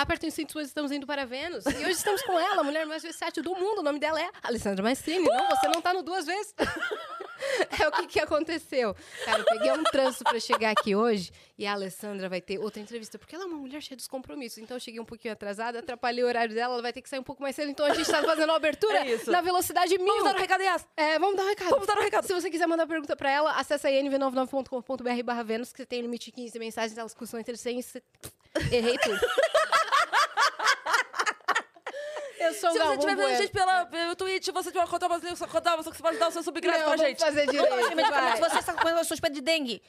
Apertem os cintos, pois estamos indo para Vênus. E hoje estamos com ela, a mulher mais versátil do mundo. O nome dela é Alessandra Maestrini. Não, você não tá no duas vezes. é o que, que aconteceu. Cara, eu peguei um trânsito para chegar aqui hoje e a Alessandra vai ter outra entrevista, porque ela é uma mulher cheia dos compromissos. Então eu cheguei um pouquinho atrasada, atrapalhei o horário dela, ela vai ter que sair um pouco mais cedo. Então a gente tá fazendo a abertura É na velocidade mil. Vamos dar o recado, Yas. É, vamos dar um recado. Vamos dar um recado. Se você quiser mandar pergunta pra ela, acessa aí nv99.com.br barra Vênus, que tem limite de 15 mensagens, elas custam entre 100 e... Errei tudo. Eu sou Se você estiver vendo a gente pela, pelo Twitch, você tiver uma conta brasileira, sua conta, você pode dar o seu subgrátis Não, pra gente. fazer direito. Vai. se você está com suspeita de dengue.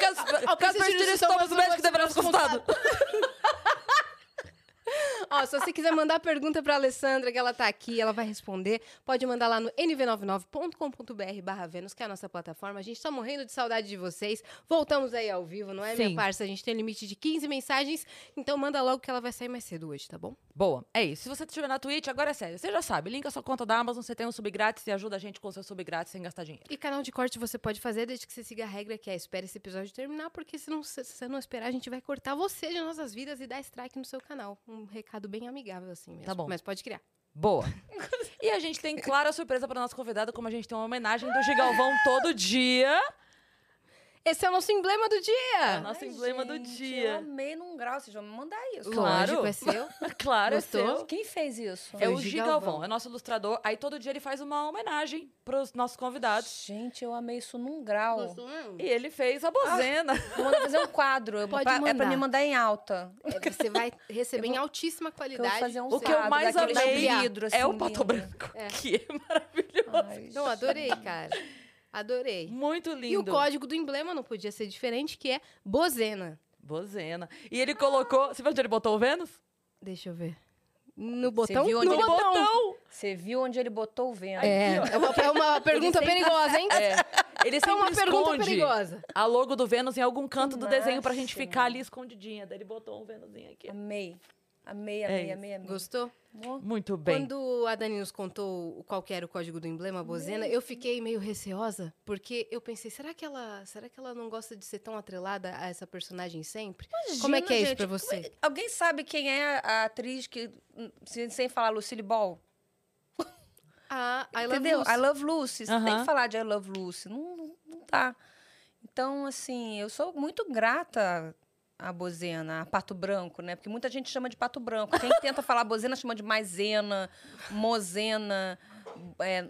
Caso, caso os sintomas, o médico deverá ser consultado. Ó, se você quiser mandar pergunta pra Alessandra, que ela tá aqui, ela vai responder, pode mandar lá no nv99.com.br barra Vênus, que é a nossa plataforma. A gente tá morrendo de saudade de vocês. Voltamos aí ao vivo, não é, Sim. minha parça? A gente tem limite de 15 mensagens, então manda logo que ela vai sair mais cedo hoje, tá bom? Boa, é isso. Se você estiver na Twitch, agora é sério. Você já sabe, linka sua conta da Amazon, você tem um sub grátis e ajuda a gente com seu sub grátis sem gastar dinheiro. E canal de corte você pode fazer desde que você siga a regra que é espere esse episódio terminar, porque se, não, se você não esperar, a gente vai cortar você de nossas vidas e dar strike no seu canal. Um recado bem amigável assim mesmo. Tá bom. Mas pode criar. Boa. e a gente tem, claro, a surpresa para nossa convidada, como a gente tem uma homenagem do Gigalvão todo dia. Esse é o nosso emblema do É o dia! nosso emblema do Eu dia. amei num grau, vocês vão me mandar isso. Claro. Lógico, é seu. Claro, Gostou? é seu. Quem fez isso? É Foi o Gigalvão, é nosso ilustrador. Aí todo dia ele faz uma homenagem pros nossos convidados. Gente, eu amei isso num grau. mesmo? E ele fez a bozena. Vou mandar fazer um quadro. eu- Pode pra- É pra mandar. me mandar em alta. É, Você vai receber Eu em vou- altíssima Eu qualidade. vou fazer um O que eu mais amei vidro, assim, é o pato lindo. branco, É. que é maravilhoso. Ai, Não, adorei, cara. Adorei. Muito lindo. E o código do emblema não podia ser diferente, que é Bozena. Bozena. E ele colocou. Você viu onde ele botou o Vênus? Deixa eu ver. No botão? viu onde no ele botão. Você viu onde ele botou o vento? É, é uma, é uma pergunta sempre perigosa, hein? É. Ele É sempre uma pergunta perigosa. a logo do Vênus em algum canto do desenho pra gente ficar ali escondidinha. Daí ele botou um Vênusinho aqui. Amei. Amei, amei, isso. amei, amei. Gostou? Muito bem. Quando a Dani nos contou o- qual que era o código do emblema, Bozena, eu fiquei meio receosa, porque eu pensei, será que ela, será que ela não gosta de ser tão atrelada a essa personagem sempre? Como é que é isso gente, pra você? Alguém sabe quem é a atriz que, sem, sem falar Lucille Ball? Ah, I love Entendeu? Lucy. I Love Lucy. Você tem Aham. que falar de I Love Lucy. Não, não, não dá. Então, assim, eu sou muito grata à Bozena, a Pato Branco, né? Porque muita gente chama de Pato Branco. Quem tenta falar Bozena chama de Maisena, Mozena, é,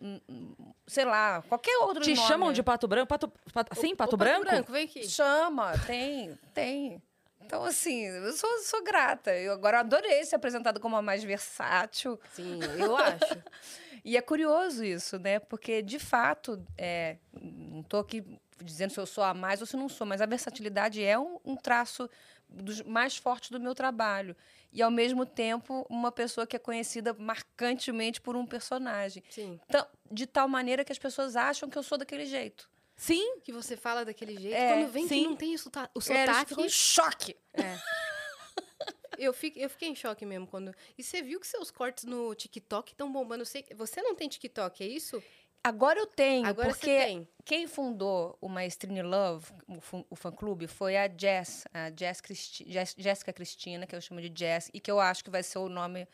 sei lá, qualquer outro Te nome. chamam de pato branco? Pato, pato, sim, O pato, branco? vem aqui. Chama, tem, tem. Então, assim, eu sou, sou grata. Eu agora adorei ser apresentada como a mais versátil. Sim, eu acho. E é curioso isso, né? Porque, de fato, é, não estou aqui dizendo se eu sou a mais ou se não sou, mas a versatilidade é um, um traço dos mais fortes do meu trabalho. E, ao mesmo tempo, uma pessoa que é conhecida marcantemente por um personagem. Sim. Então, de tal maneira que as pessoas acham que eu sou daquele jeito. Sim. Que você fala daquele jeito. É, Quando vem sim. que não tem o sota- o É, eles sotaque. ficam em choque. Eu, fico, eu fiquei em choque mesmo quando. E você viu que seus cortes no TikTok estão bombando? Você, você não tem TikTok, é isso? Agora eu tenho, Agora porque tem. quem fundou o Maestrine Love, o, fã- o fã-clube, foi a Jess, a Jess Cristi, Jess- Jéssica Cristina, que eu chamo de Jess, e que eu acho que vai ser o nome,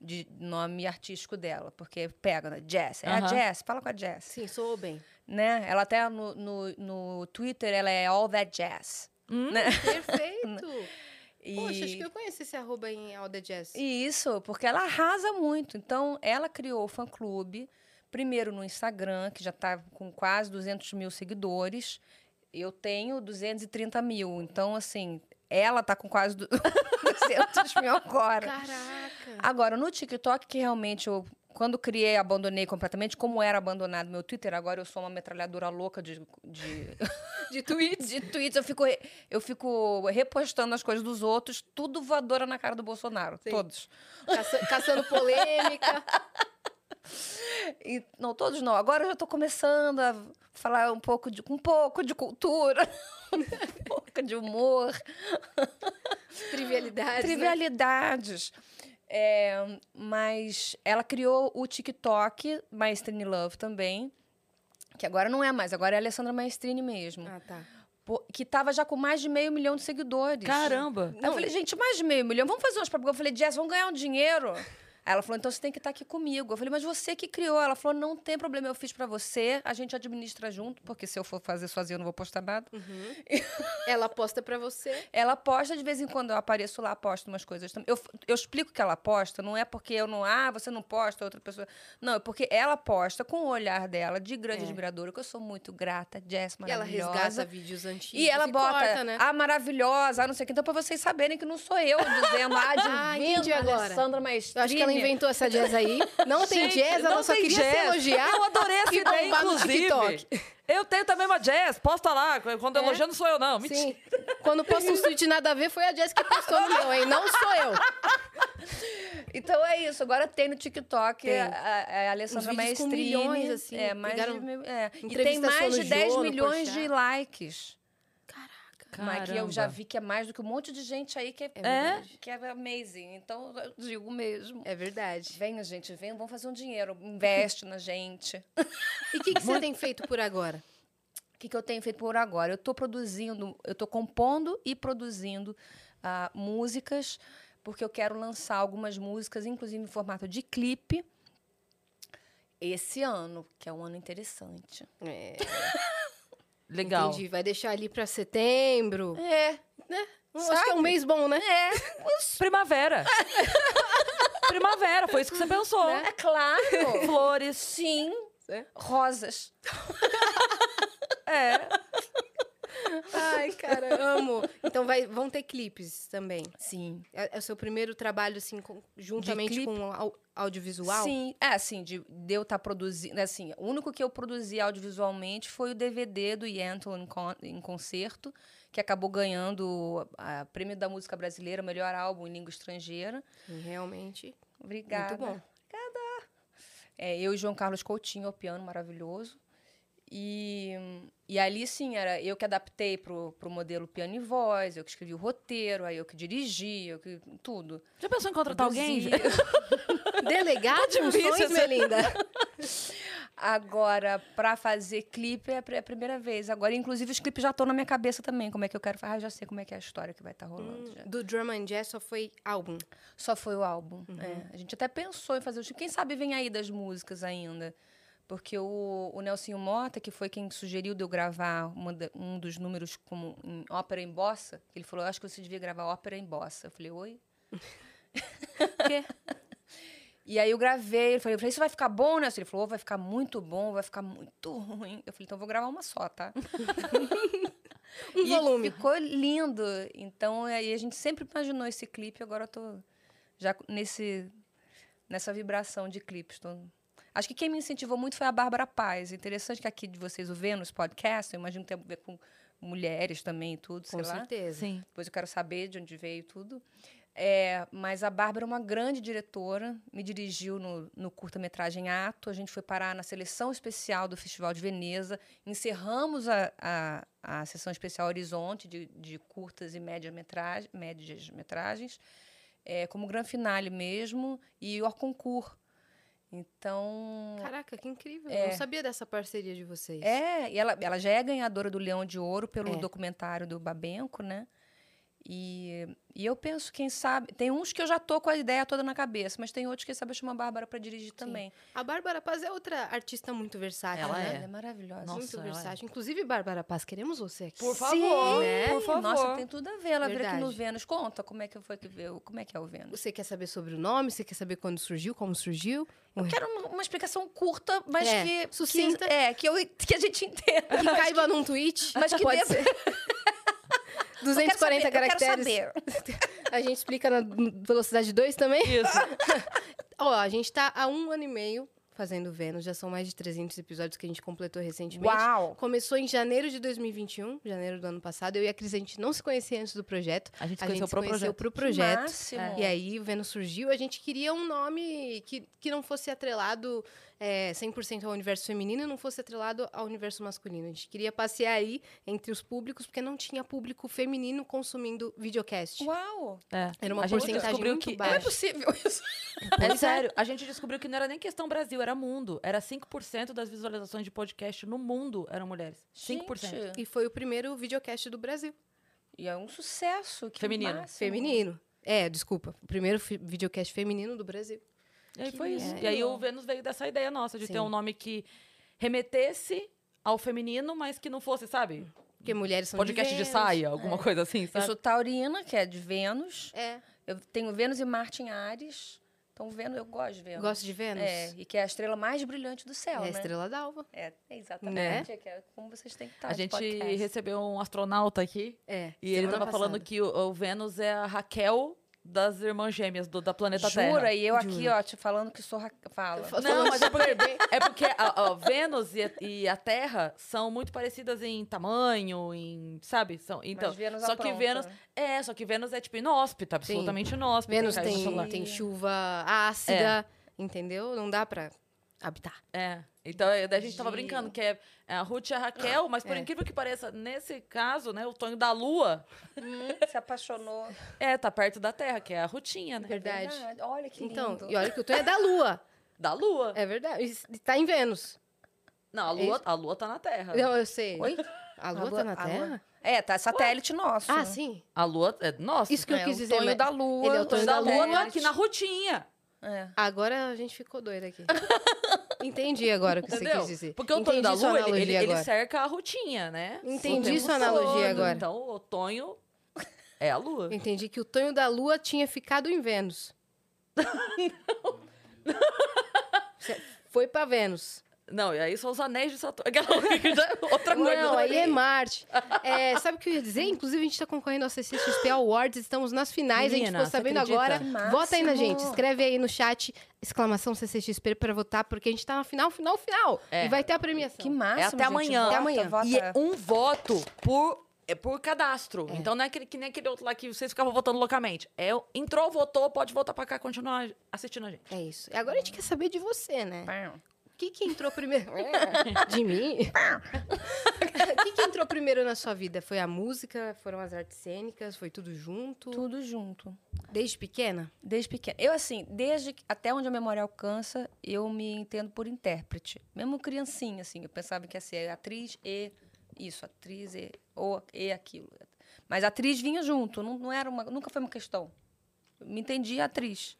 de, nome artístico dela, porque pega, né? Jess. É a Aham. Jess, fala com a Jess. Sim, soou bem. Né? Ela até no, no, no Twitter, ela é All That Jazz. Né? Perfeito! E... Poxa, acho que eu conheço esse arroba em All The Jazz. Isso, porque ela arrasa muito. Então, ela criou o fã-clube, primeiro no Instagram, que já está com quase 200 mil seguidores. Eu tenho 230 mil. Então, assim, ela tá com quase du- 200 mil agora. Caraca! Agora, no TikTok, que realmente eu, quando criei, abandonei completamente, como era abandonado meu Twitter, agora eu sou uma metralhadora louca de, de, De tweets. de tweets. Eu fico, eu fico repostando as coisas dos outros, tudo voadora na cara do Bolsonaro. Sim. Todos. Caça- caçando polêmica. E, não, todos não. Agora eu já estou começando a falar um pouco de, um pouco de cultura, um pouco de humor, Trivialidades. né? trivialidades. É, mas ela criou o TikTok, Maestrini Love também, que agora não é mais, agora é a Alessandra Maestrini mesmo. Ah, tá. que tava já com mais de meio milhão de seguidores. Caramba. Aí eu falei, gente, mais de meio milhão, vamos fazer umas propagandas. Eu falei, Jess, vamos ganhar um dinheiro. Aí ela falou, então você tem que estar aqui comigo. Eu falei, mas você que criou. Ela falou, não tem problema, eu fiz pra você, a gente administra junto, porque se eu for fazer sozinha eu não vou postar nada. Ela posta pra você. Ela posta, de vez em quando eu apareço lá, posto umas coisas também. Eu, eu explico que ela posta, não é porque eu não, ah, você não posta, outra pessoa. Não, é porque ela posta com o olhar dela de grande É. admiradora, que eu sou muito grata, Jess, E ela maravilhosa. resgata vídeos antigos. E ela bota, corta, né? ah, maravilhosa, ah, não sei o que. Então, pra vocês saberem que não sou eu dizendo, ah, Ah, divina, entendi agora. Alessandra Maestrini. Ela inventou essa jazz aí. Não tem Gente, jazz, ela não só tem queria se jazz. elogiar. Eu adorei essa ideia, inclusive. Eu tenho também uma jazz, posta lá. Quando eu É? elogio, não sou eu, não. Mentira. Sim. Quando posta um tweet nada a ver, foi a Jess que postou no meu, hein? Não sou eu. Então é isso, agora tem no TikTok Tem. a, a, Alessandra Maestrini. milhões, assim, É, mais pegaram de é. E tem mais de 10 Jô, no milhões de likes. Caraca. Mas que eu já Caramba. vi que é mais do que um monte de gente aí que é, verdade. que é amazing. Então eu digo mesmo. É verdade. Venha, gente, venha, vamos fazer um dinheiro. Investe na gente. E o que, que você tem feito por agora? O que, que eu tenho feito por agora? Eu estou produzindo, eu estou compondo e produzindo ah, músicas, porque eu quero lançar algumas músicas, inclusive em formato de clipe, esse ano, que é um ano interessante. É, Legal. entendi. Vai deixar ali pra setembro. É, Acho que é um mês bom, né? é, Primavera. Primavera, foi isso que você pensou. é claro. Flores. Sim, É. rosas. É. Ai, cara, amo. Então vai, vão ter clipes também. Sim. É, é o seu primeiro trabalho, assim, com- juntamente com audiovisual? Sim, é assim, de, de eu estar produzindo, assim, o único que eu produzi audiovisualmente foi o DVD do Yentl em, con- em concerto, que acabou ganhando o prêmio da música brasileira, melhor álbum em língua estrangeira. Sim, Realmente. Obrigada. Muito bom. É, eu e João Carlos Coutinho ao piano, maravilhoso. E, e ali, sim, era eu que adaptei pro, pro modelo piano e voz, eu que escrevi o roteiro, aí eu que dirigi, eu que tudo. Já pensou em contratar alguém? Delegar difícil funções, essa- Melinda. Agora, pra fazer clipe é a pri- a primeira vez. Agora, inclusive, os clipes já estão na minha cabeça também. Como é que eu quero fazer? Ah, já sei como é que é a história que vai estar rolando. já. Do Drum and Jazz só foi álbum. Só foi o álbum. é. A gente até pensou em fazer os Quem sabe vem aí das músicas ainda. Porque o, o Nelsinho Mota, que foi quem sugeriu de eu gravar da- um dos números como em ópera em bossa, ele falou: Eu acho que você devia gravar ópera em bossa. Eu falei: Oi? quê? E aí eu gravei, eu falei, eu falei, isso vai ficar bom, né? Ele falou, "Oh, vai ficar muito bom, vai ficar muito ruim. Eu falei, então eu vou gravar uma só, tá? Um e volume. ficou lindo. Então, aí a gente sempre imaginou esse clipe, agora eu tô já nesse, nessa vibração de clipes. Tô... Acho que quem me incentivou muito foi a Bárbara Paz. Interessante que aqui de vocês o Vênus podcast, eu imagino que tem a ver com mulheres também e tudo, sei Com lá. certeza. Sim. Depois eu quero saber de onde veio tudo. É, mas a Bárbara é uma grande diretora, me dirigiu no, no curta-metragem Ato. A gente foi parar na seleção especial do Festival de Veneza. Encerramos a, a, a sessão especial Horizonte de, de curtas e média-metragem- médias-metragens, é, como grande finale mesmo, e o concurso. Então, Caraca, que incrível. É. Eu não sabia dessa parceria de vocês. é, e ela, ela já é ganhadora do Leão de Ouro pelo É. documentário do Babenco, né? E, e eu penso, quem sabe. Tem uns que eu já tô com a ideia toda na cabeça, mas tem outros que sabe eu chamo a Bárbara para dirigir também. A Bárbara Paz é outra artista muito versátil, Ela né? é. Ela é maravilhosa. Nossa, muito é. versátil. Inclusive, Bárbara Paz, queremos você aqui. Por Sim, favor, né? por favor. Nossa, tem tudo a ver. Ela veio aqui no. Vênus. Conta como é que foi que veio, como é que é o Vênus. Você quer saber sobre o nome? Você quer saber quando surgiu? Como surgiu? Eu quero uma, uma explicação curta, mas É, que. sucinta. Que, é, que, eu, que a gente entenda. Que caiba num tweet? Mas que pode dê- ser. Eu quero 240 saber, eu quero caracteres. saber. A gente explica na velocidade 2 também? Isso. Ó, a gente tá há um ano e meio fazendo Vênus. Já são mais de 300 episódios que a gente completou recentemente. Uau! Começou em janeiro de 2021, janeiro do ano passado. Eu e a Cris, a gente não se conhecia antes do projeto. A gente A conheceu gente se pro conheceu projeto. pro projeto. E aí o Vênus surgiu. A gente queria um nome que, que não fosse atrelado é, 100% ao universo feminino e não fosse atrelado ao universo masculino. A gente queria passear aí entre os públicos, porque não tinha público feminino consumindo videocast. Uau! É. Era uma a gente porcentagem descobriu muito que Não é baixa. possível isso. É sério, a gente descobriu que não era nem questão Brasil, era mundo. Era 5% das visualizações de podcast no mundo eram mulheres. 5%. Gente, E foi o primeiro videocast do Brasil. E é um sucesso. Que Feminino. máximo. Feminino. É, desculpa. O primeiro videocast feminino do Brasil. E aí Que foi isso. lindo. E aí o Vênus veio dessa ideia nossa, de ter Sim. um nome que remetesse ao feminino, mas que não fosse, sabe? Porque mulheres são Podcast de, Vênus. saia, alguma coisa assim, Eu sabe? sou taurina, que é de Vênus. É. Eu tenho Vênus e Marte em Ares. Então, Vênus, eu gosto de Vênus. Gosto de Vênus? É, e que é a estrela mais brilhante do céu, É a né? estrela d'alva. É, é exatamente. É, que é como vocês têm que estar A de gente podcast. recebeu um astronauta aqui É. e ele semana tava falando que o, o Vênus é a Raquel das irmãs gêmeas do, da planeta Terra. Jura? E eu aqui, ó, te falando que sou... Fala. Fa- Não, mas é porque, é porque a, a Vênus e a, e a Terra são muito parecidas em tamanho, em. Sabe? São, então, Mas Vênus só que apronta. Vênus. É, só que Vênus é tipo inóspita, absolutamente inóspita. Vênus tem, solar. tem chuva ácida, entendeu? Não dá pra habitar. É. Então, é, daí a gente tava De- brincando que é é a Ruth e a Raquel, mas por É. incrível que pareça, nesse caso, né, o Tonho da Lua Hum, se apaixonou. é, tá perto da Terra, que é a Rutinha, né? Verdade. Olha que lindo. Então, e olha que o Tonho é da Lua. Da Lua. É verdade. E tá em Vênus. Não, a É Lua, isso? a Lua tá na Terra. Não, eu sei. Oi? A Lua, A tá na a Terra? É, tá satélite nosso. Ah, sim. A Lua é. Nossa. Isso que eu É, quis o dizer. Tonho mas- da Lua. Ele é o o Tonho da da Lua Lua. tá aqui na Rutinha. É. Agora a gente ficou doida aqui. Entendi agora o que Entendeu? você quis dizer. Porque o Tonho Entendi da Lua, ele, ele, ele cerca a Rutinha, né? Entendi sua analogia todo. agora. Então, o Tonho é a Lua. Entendi que o Tonho da Lua tinha ficado em Vênus. Você Foi pra Vênus. Não, e aí são os anéis de Saturno. Que é outra coisa. Não, aí é Marte. É, sabe o que eu ia dizer? Inclusive, a gente tá concorrendo ao CCXP Awards, estamos nas finais, a Menina, gente ficou sabendo agora. Que Vota aí na gente, escreve aí no chat, exclamação CCXP pra votar, porque a gente tá na final, final, final. É. E vai ter a premiação. Que máximo, É até gente. amanhã. Até amanhã. vota. E é um voto por, é por cadastro. Então não é aquele, que nem aquele outro lá que vocês ficavam votando loucamente. É, entrou, votou, pode voltar pra cá e continuar assistindo a gente. É isso. E agora a gente quer saber de você, né? Pão. O que, que entrou primeiro? De mim? O que, que entrou primeiro na sua vida? Foi a música? Foram as artes cênicas? Foi tudo junto? Tudo junto. Desde pequena? Desde pequena. Eu, assim, desde até onde a memória alcança, eu me entendo por intérprete. Mesmo criancinha, assim, eu pensava que ia ser atriz e isso, atriz e, ou e aquilo. Mas atriz vinha junto, não, não era uma, nunca foi uma questão. Eu me entendia atriz.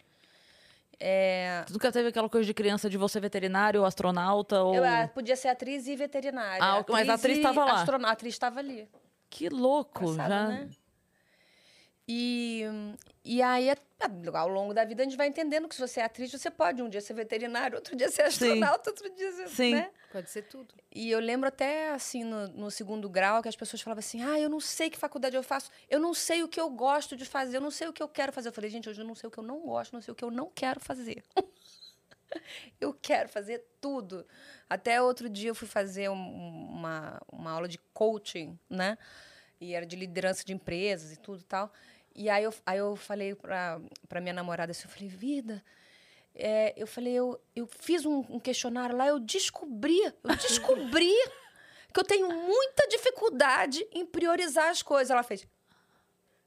É, Tu nunca teve aquela coisa de criança de você veterinário ou astronauta? Ou... eu ah, podia ser atriz e veterinária. Ah, mas a atriz e tava lá. astrona- A atriz estava ali. Que louco, Engraçado, já. né? E, e aí, a- ao longo da vida, a gente vai entendendo que se você é atriz, você pode um dia ser veterinário, outro dia ser astronauta, outro dia ser. Sim. Né? Pode ser tudo. E eu lembro até, assim, no, no segundo grau, que as pessoas falavam assim: ah, eu não sei que faculdade eu faço, eu não sei o que eu gosto de fazer, eu não sei o que eu quero fazer. Eu falei, gente, hoje eu não sei o que eu não gosto, não sei o que eu não quero fazer. eu quero fazer tudo. Até outro dia eu fui fazer um- uma, uma aula de coaching, né? E era de liderança de empresas e tudo e tal. E aí eu, aí eu falei pra, pra minha namorada assim, eu falei, vida, é, eu falei, eu, eu fiz um, um questionário lá, eu descobri, eu descobri que eu tenho muita dificuldade em priorizar as coisas. Ela fez,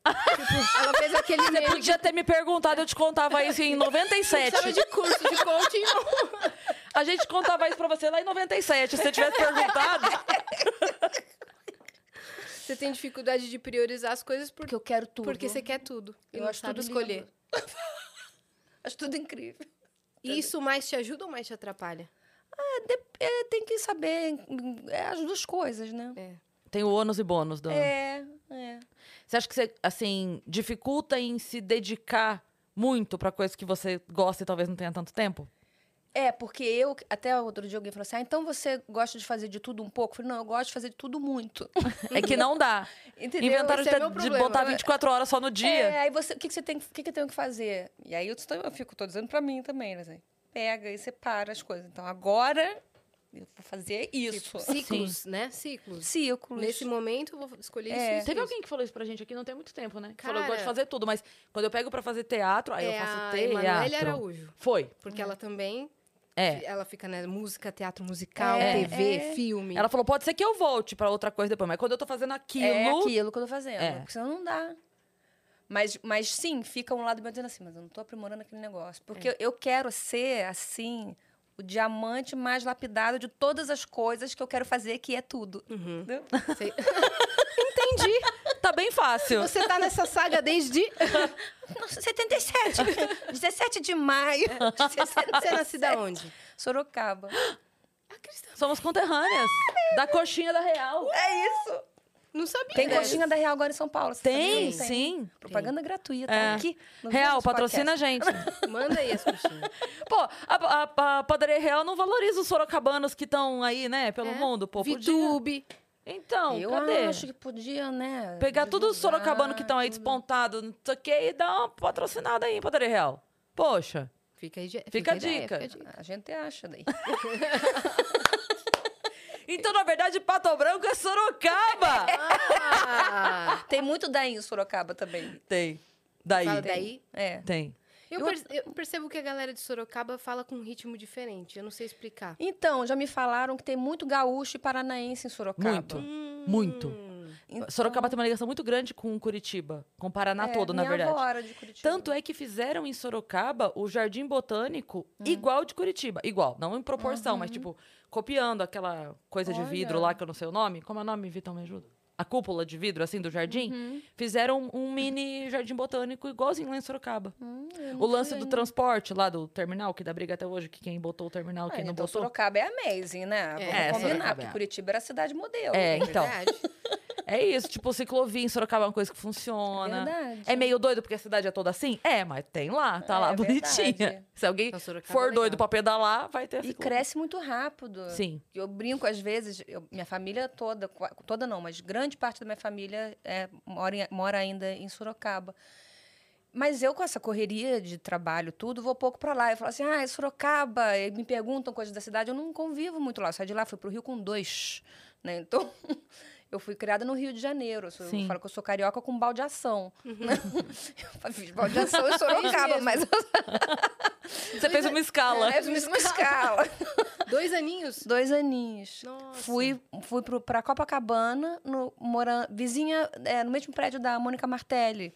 Ela fez aquele Você podia ter me perguntado, eu te contava isso em 97. Sabe de curso de coaching? A gente contava isso pra você lá em 97. Se você tivesse perguntado. Você tem dificuldade de priorizar as coisas por- porque eu quero tudo. porque você quer tudo. Eu acho tudo escolher. acho tudo incrível. E isso mais te ajuda ou mais te atrapalha? É, tem que saber é, as duas coisas, né? É. Tem o ônus e bônus. Do... É, é. Você acha que você, assim, dificulta em se dedicar muito pra coisas que você gosta e talvez não tenha tanto tempo? É, porque eu, até outro dia alguém falou assim: ah, então você gosta de fazer de tudo um pouco? Eu falei, não, eu gosto de fazer de tudo muito. É que não dá. Entendeu? Inventaram de, é ter- meu de botar 24 horas só no dia. É, aí você, o que, que você tem, o que, que eu tenho que fazer? E aí eu, tô- eu fico, tô dizendo pra mim também, né? assim, Pega e separa as coisas. Então agora eu vou fazer isso. Ciclos, né? Ciclos. Círculos. Nesse momento, eu vou escolher É. isso, Teve alguém que falou isso pra gente aqui não tem muito tempo, né? Que falou, eu gosto de Cara- fazer tudo, mas quando eu pego pra fazer teatro, aí é eu faço a teatro. Emanuele Araújo. Foi. Porque ela também É. Ela fica, né? Música, teatro musical, É, TV, é. filme. Ela falou, pode ser que eu volte pra outra coisa depois, mas quando eu tô fazendo aquilo... É aquilo que eu tô fazendo. É. Porque senão não dá. Mas, mas sim, fica um lado meu dizendo assim, mas eu não tô aprimorando aquele negócio. Porque É. eu quero ser, assim, o diamante mais lapidado de todas as coisas que eu quero fazer, que é tudo. Uhum. Entendi. Tá bem fácil. Você tá nessa saga desde. Nossa, 77! 17 de maio de 67. Você é nascida onde? Sorocaba. Somos conterrâneas. Da coxinha da Real. É isso! Não sabia. Tem coxinha da Real agora em São Paulo. Tem, sim. Propaganda gratuita. É. Aqui. no Real, patrocina a gente. Manda aí as coxinhas. Pô, a, a- a padaria real não valoriza os sorocabanos que estão aí, né, pelo É. mundo. Pô, podia. Então, Eu cadê? acho que podia, né? Pegar todos os divulgar sorocabanos que estão aí despontados, não sei o quê, e dar uma patrocinada aí padaria real. Poxa. Fica aí. de- Fica a ideia, dica. fica a dica. A gente acha daí. Então, na verdade, Pato Branco é Sorocaba. Ah, Tem muito daí em Sorocaba também. Tem. Daí. fala daí. É. Tem. Eu, Eu- perce- eu percebo que a galera de Sorocaba fala com um ritmo diferente. Eu não sei explicar. Então, já me falaram que tem muito gaúcho e paranaense em Sorocaba. Muito. Muito. Então, Sorocaba tem uma ligação muito grande com Curitiba, com o Paraná é, todo, na verdade. avó era de Curitiba. Tanto é que fizeram em Sorocaba o Jardim Botânico Hum. igual de Curitiba. Igual, não em proporção, mas tipo, copiando aquela coisa de Olha. vidro lá que eu não sei o nome. Como é o nome, Vitão, me ajuda? A cúpula de vidro, assim, do jardim. Uhum. Fizeram um mini jardim botânico igualzinho lá em Sorocaba. Hum, O lance do transporte lá do terminal, que dá briga até hoje, que quem botou o terminal, Ah, quem não então botou. Sorocaba é amazing, né? Vamos É, combinar, Sorocaba porque é. Curitiba era a cidade modelo. É, então. Verdade. É isso, tipo, ciclovia em Sorocaba é uma coisa que funciona. Verdade. É meio doido porque a cidade é toda assim? É, mas tem lá, tá É, lá é bonitinha. verdade. Se alguém Então, é for legal. doido pra pedalar, vai ter a E ciclovia. cresce muito rápido. Sim. Eu brinco às vezes, eu- minha família toda, toda não, mas grande parte da minha família é, mora, em- mora ainda em Sorocaba. Mas eu, com essa correria de trabalho, tudo, vou pouco para lá. Eu falo assim, ah, é Sorocaba. E me perguntam coisas da cidade. Eu não convivo muito lá. Eu saí de lá, fui para o Rio com dois. Né? Então, eu fui criada no Rio de Janeiro. Eu, sou- eu falo que eu sou carioca com baldeação. Eu fiz baldeação em Sorocaba, mas eu Você fez uma escala. é a mesma escala. Dois aninhos? Dois aninhos. Nossa. Fui, fui pro, pra Copacabana, no, mora, vizinha, é, no mesmo prédio da Mônica Martelli.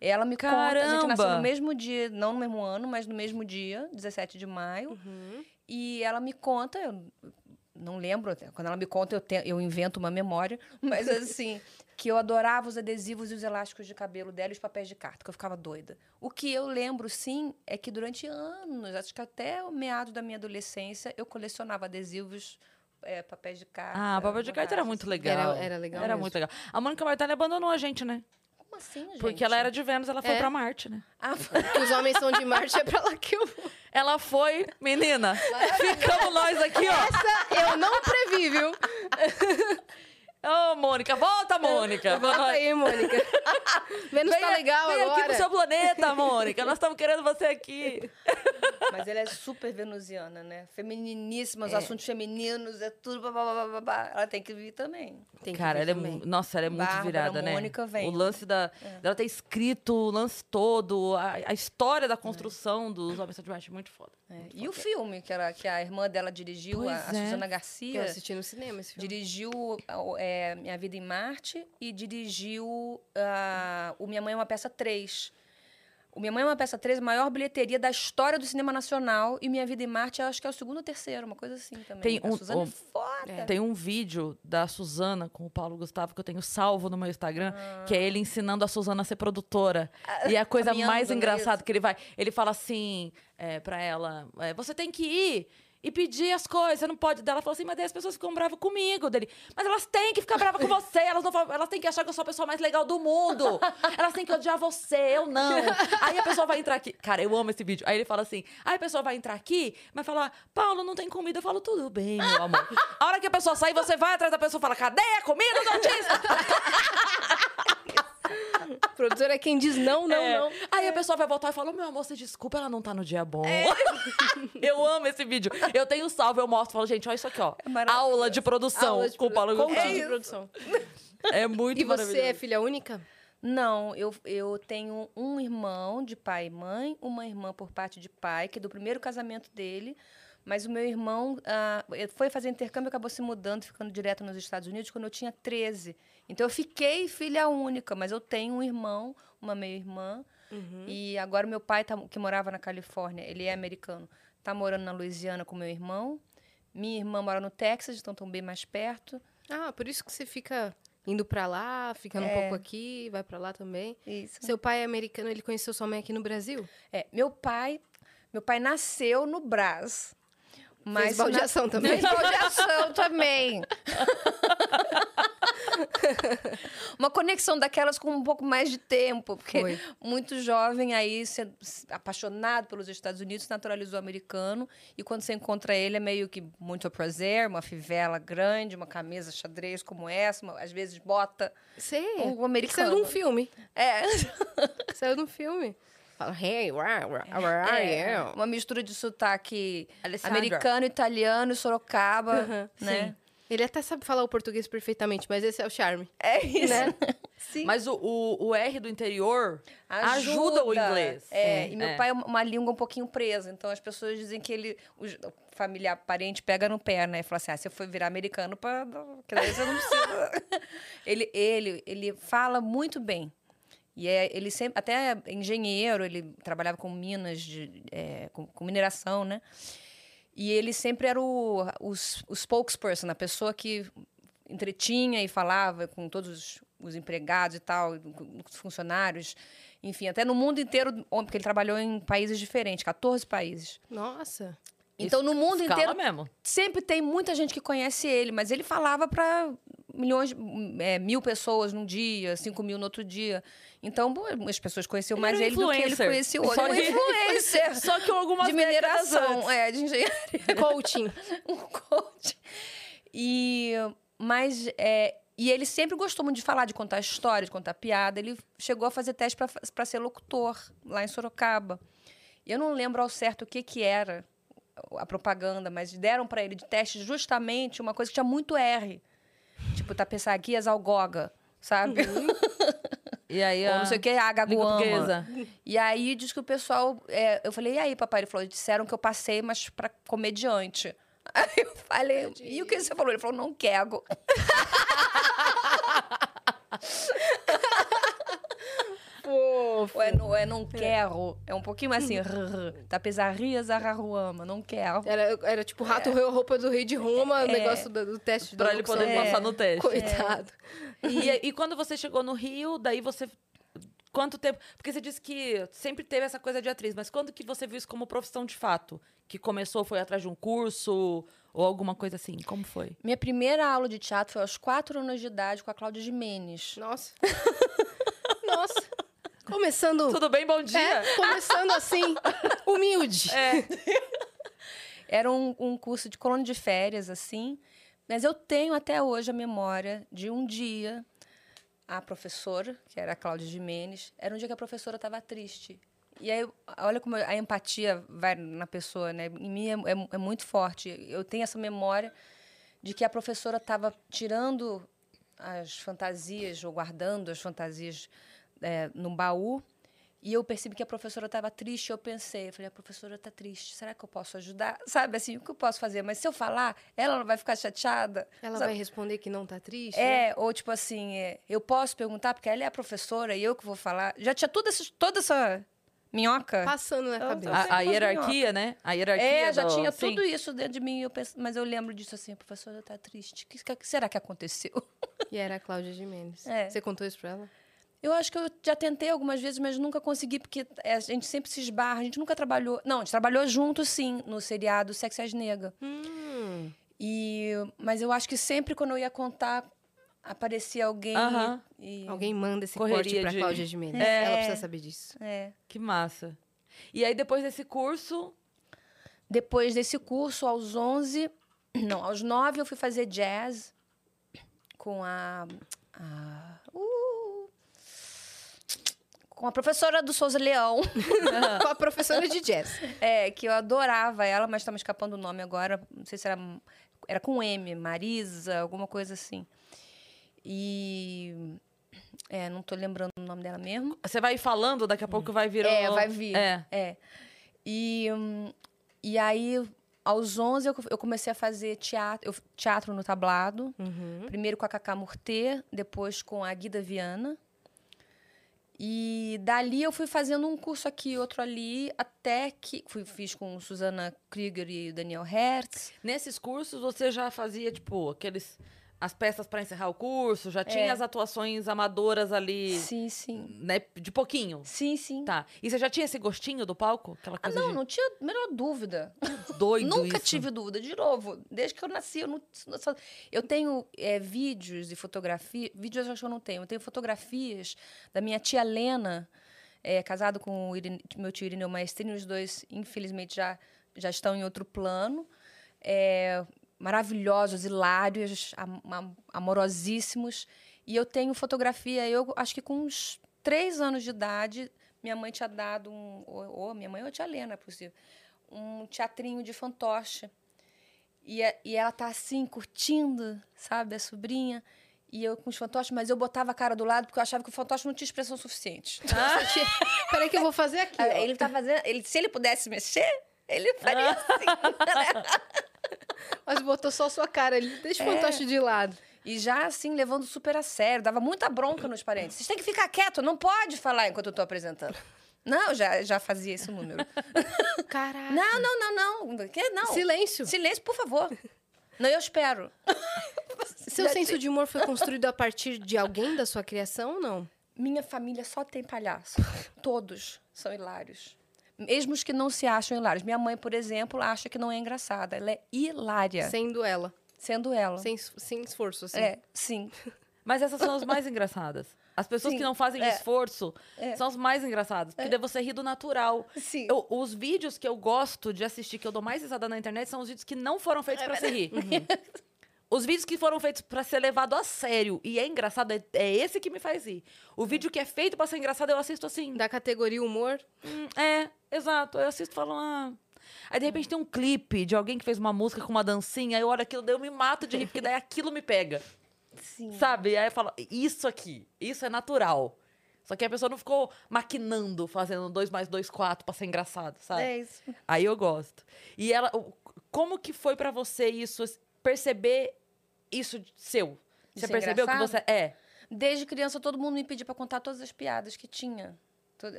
Ela me conta, a gente nasceu Caramba! no mesmo dia, não no mesmo ano, mas no mesmo dia, 17 de maio. Uhum. E ela me conta, eu não lembro, quando ela me conta, eu, te- eu invento uma memória, mas assim, que eu adorava os adesivos e os elásticos de cabelo dela e os papéis de carta, que eu ficava doida. O que eu lembro, sim, é que durante anos, acho que até o meado da minha adolescência, eu colecionava adesivos, é, papéis de carta. Ah, papel de carta era muito legal. Era- era legal Era mesmo. muito legal. A Mônica Martelli abandonou a gente, né? Como assim, gente? Porque ela era de Vênus, ela foi É. pra Marte, né? Ah, Que os homens são de Marte, é pra lá que eu vou. Ela foi, menina. ficamos nós aqui, ó. Essa eu não previ, viu? Ô, Mônica, volta, Mônica. Volta aí, Mônica. Vênus tá Vem- legal vem agora. aqui pro seu planeta, Mônica. Nós estamos querendo você aqui. Mas ela é super venusiana, né? Femininíssima, os É. assuntos femininos, é tudo. Blá, blá, blá, blá. Ela tem que vir também. Tem Cara, ela é, também. mu- nossa, ela é muito Bárbara, virada, né? Mônica vem. É. O lance da, dela ter escrito o lance todo, a, a história da construção dos Homens de Marte é muito foda. É. E o filme que, ela, que a irmã dela dirigiu, a, a Pois é. Suzana Que eu Garcia, assisti no cinema esse filme. dirigiu é, Minha Vida em Marte e dirigiu ah, o Minha Mãe é uma Peça 3. O Minha Mãe é uma Peça 3, a maior bilheteria da história do cinema nacional. E Minha Vida em Marte, eu acho que é o segundo ou terceiro, uma coisa assim também. Tem a um- Suzana um- é foda. Tem um vídeo da Suzana com o Paulo Gustavo que eu tenho salvo no meu Instagram, que é ele ensinando a Suzana a ser produtora. e a coisa mais é engraçada isso? que ele vai, ele fala assim é, para ela, é, você tem que ir e pedir as coisas, você não pode. Daí Ela falou assim, mas daí as pessoas ficam bravas comigo. Dele, mas elas têm que ficar bravas com você, elas, não, elas têm que achar que eu sou a pessoa mais legal do mundo. Elas têm que odiar você, eu não. Aí a pessoa vai entrar aqui. Cara, eu amo esse vídeo. Aí ele fala assim: aí a pessoa vai entrar aqui, vai falar, Paulo, não tem comida. Eu falo, tudo bem, meu amor. A hora que a pessoa sair, você vai atrás da pessoa e fala, cadê a comida autista? Produtor é quem diz não, não, É. não. Aí a pessoa vai voltar e fala: Meu amor, você desculpa, ela não tá no dia bom. eu amo esse vídeo. Eu tenho salvo, eu mostro, falo, gente, olha isso aqui, ó. maravilhoso. Aula de produção Aula de com o Paulo produ- Gustavo. coaching de produção. É muito E você é filha única? Não, eu, eu tenho um irmão de pai e mãe, uma irmã por parte de pai, que é do primeiro casamento dele, Mas o meu irmão ah, ele foi fazer intercâmbio e acabou se mudando, ficando direto nos Estados Unidos quando eu tinha 13. Então eu fiquei filha única, mas eu tenho um irmão, uma meia-irmã. E agora meu pai, tá- que morava na Califórnia, ele é americano, tá morando na Louisiana com meu irmão. Minha irmã mora no Texas, então estão bem mais perto. Ah, por isso que você fica indo pra lá, ficando um É. pouco aqui, vai pra lá também. Isso. Seu pai é americano, ele conheceu sua mãe aqui no Brasil? É, meu pai, meu pai nasceu no Brás. Mas Fez baldeação também? Fez baldeação também. Uma conexão daquelas com um pouco mais de tempo, porque Foi. muito jovem aí, apaixonado pelos Estados Unidos, naturalizou americano. E quando você encontra ele, é meio que muito prazer, uma fivela grande, uma camisa xadrez como essa, uma- às vezes bota. Sei. Um americano. Saiu de um filme. É. Saiu de um filme. Fala, hey, where, where, where are É, you? uma mistura de sotaque Alessandra. americano, italiano, Sorocaba, né? sim. Ele até sabe falar o português perfeitamente, mas esse é o charme. É isso. Né? Sim. Mas o, o, o R do interior ajuda, o inglês. É, e meu É. pai é uma- língua um pouquinho presa, então as pessoas dizem que ele, os- o familiar, parente, pega no pé, né? E fala assim, ah, você foi virar americano para... Que daí você não precisa... ele, ele, ele fala muito bem. E é, ele sempre, até é engenheiro, ele trabalhava com minas, de, é, com, com mineração, né? E ele sempre era o, o, s- o spokesperson, a pessoa que entretinha e falava com todos os, os empregados e tal, com os funcionários. Enfim, até no mundo inteiro, porque ele trabalhou em países diferentes, 14 países. Nossa. Então, no mundo inteiro, mesmo. sempre tem muita gente que conhece ele, mas ele falava para milhões, é, mil pessoas num dia, cinco mil no outro dia. Então, as pessoas conheciam Ele mais ele do que ele conhecia o outro. Só Um influencer Só que algumas de mineração, é, de engenharia Coaching. um coach. E, mas, é, e ele sempre gostou muito de falar, de contar história, de contar piada. Ele chegou a fazer teste para ser locutor lá em Sorocaba. Eu não lembro ao certo o que, que era a propaganda, mas deram para ele de teste justamente uma coisa que tinha muito R. Tipo, Tapeçaguias Algoga, sabe? E aí Ou a não sei o que, a língua Gaguama. portuguesa. E aí diz que o pessoal. é, eu falei, e aí, papai? Ele falou, disseram que eu passei, mas pra comediante. Aí eu falei, e o que você falou? Ele falou, não quero. Fofo. Ou é, não, é não quero. É um pouquinho mais assim, rr, tapezarias arraruama, não quero. Era, era tipo rato é. roupa do rei de Roma, o negócio do, do teste Pra da ele poder É. passar no teste. Coitado. E, e quando você chegou no Rio, daí você. Quanto tempo? Porque você disse que sempre teve essa coisa de atriz, mas quando que você viu isso como profissão de fato? Que começou, foi atrás de um curso ou alguma coisa assim? Como foi? Minha primeira aula de teatro foi aos quatro anos de idade com a Cláudia Jimenez. Nossa. Nossa. Começando. Tudo bem? Bom dia! É, começando assim, humilde. É. Era um, um curso de colônia de férias, assim. Mas eu tenho até hoje a memória de um dia, a professora, que era a Cláudia Jimenez, era um dia que a professora estava triste. E aí, olha como a empatia vai na pessoa, né? Em mim é, é- é muito forte. Eu tenho essa memória de que a professora estava tirando as fantasias, ou guardando as fantasias é, num baú. E eu percebi que a professora estava triste. Eu pensei, eu falei, a professora está triste. Será que eu posso ajudar? Sabe assim, o que eu posso fazer? Mas se eu falar, ela não vai ficar chateada. Ela Sabe? vai responder que não tá triste? né? É, ou tipo assim, é, eu posso perguntar, porque ela é a professora e eu que vou falar. Já tinha tudo esse, toda essa minhoca. Passando na Eu- cabeça. A, a hierarquia, né? A hierarquia. É, já do- tinha sim. tudo isso dentro de mim. Eu penso, mas eu lembro disso assim, a professora está triste. O que, que será que aconteceu? E era a Cláudia Jimenez. É. Você contou isso pra ela? Eu acho que eu já tentei algumas vezes, mas nunca consegui, porque é, a gente sempre se esbarra, a gente nunca trabalhou. Não, a gente trabalhou junto, sim, no seriado as Nega. Hum. E, mas eu acho que sempre quando eu ia contar, aparecia alguém. Aham. E, Alguém manda esse Correria corte pra de- Cláudia Jimenez. É. Ela precisa saber disso. É. Que massa. E aí, depois desse curso, Depois desse curso, aos 11, não, aos 9 eu fui fazer jazz com a, a- uh, com a professora do Souza Leão, Com a professora de jazz. é, que eu adorava ela, mas tá me escapando o nome agora, não sei se era era com M, Marisa, alguma coisa assim. E é, não tô lembrando o nome dela mesmo. você vai falando, daqui a pouco vai virando. É, vai vir. É. É. E, e aí, aos 11 eu, eu comecei a fazer teatro, eu- teatro no tablado. Uhum. Primeiro com a Cacá Murtê, depois com a Guida Viana. E dali eu fui fazendo um curso aqui, outro ali, até que fui, fiz com Susana Krieger e Daniel Hertz. Nesses cursos você já fazia, tipo, aqueles. As peças pra encerrar o curso, já tinha É. as atuações amadoras ali, Sim, sim. né? De pouquinho. Sim, sim. Tá. E você já tinha esse gostinho do palco? Aquela Ah, coisa não, de não tinha a menor dúvida. doido Nunca isso. tive dúvida. De novo, desde que eu nasci, eu não. Eu tenho é, vídeos e fotografias. Vídeos eu acho que eu não tenho. Eu tenho fotografias da minha tia Lena, é, casado com o Irine- meu tio Irineu Maestrini. Os dois, infelizmente, já, já estão em outro plano. É, maravilhosos, hilários, am- am- amorosíssimos. E eu tenho fotografia, eu acho que com uns três anos de idade, minha mãe tinha dado um. Ou, ou minha mãe ou a tia Lena, é possível um teatrinho de fantoche. E, a- e ela tá assim, curtindo, sabe, a sobrinha. E eu com os fantoches, mas eu botava a cara do lado porque eu achava que o fantoche não tinha expressão suficiente. Peraí que eu vou fazer aqui. Ele tá fazendo. Ele, se ele pudesse mexer, ele faria assim. Mas botou só a sua cara ali. Deixa o fantoche de lado. E já assim, levando super a sério. Dava muita bronca nos parentes. Vocês têm que ficar quieto, não pode falar enquanto eu tô apresentando. Não, já, já fazia esse número. Caraca. Não, não, não, não. Que, não. Silêncio. Silêncio, por favor. Não, eu espero. Seu Já senso de humor foi construído a partir de alguém da sua criação ou não? Minha família só tem palhaço. Todos são hilários. Mesmo os que não se acham hilários. Minha mãe, por exemplo, acha que não é engraçada. Ela é hilária, Sendo ela. sendo ela. Sem, sem esforço, assim. É, sim. Mas essas são as mais engraçadas. As pessoas Sim, que não fazem é. esforço É. são as mais engraçadas. Porque daí você ri do natural. Sim. Eu- os vídeos que eu gosto de assistir, que eu dou mais risada na internet, são os vídeos que não foram feitos pra se rir. Os vídeos que foram feitos pra ser levado a sério e é engraçado, é, é esse que me faz rir. O vídeo que é feito pra ser engraçado, eu assisto assim. Da categoria humor. Hum, é, exato. Eu assisto e falo, ah. Aí de repente tem um clipe de alguém que fez uma música com uma dancinha, aí eu olho aquilo, daí eu me mato de rir, porque daí aquilo me pega. Sim. Sabe? Aí eu falo, isso aqui, isso é natural. Só que a pessoa não ficou maquinando, fazendo dois mais dois, quatro pra ser engraçado, sabe? É isso. Aí eu gosto. E ela, como que foi pra você isso, perceber isso seu? Você ser percebeu que você é? Desde criança, todo mundo me pedia pra contar todas as piadas que tinha.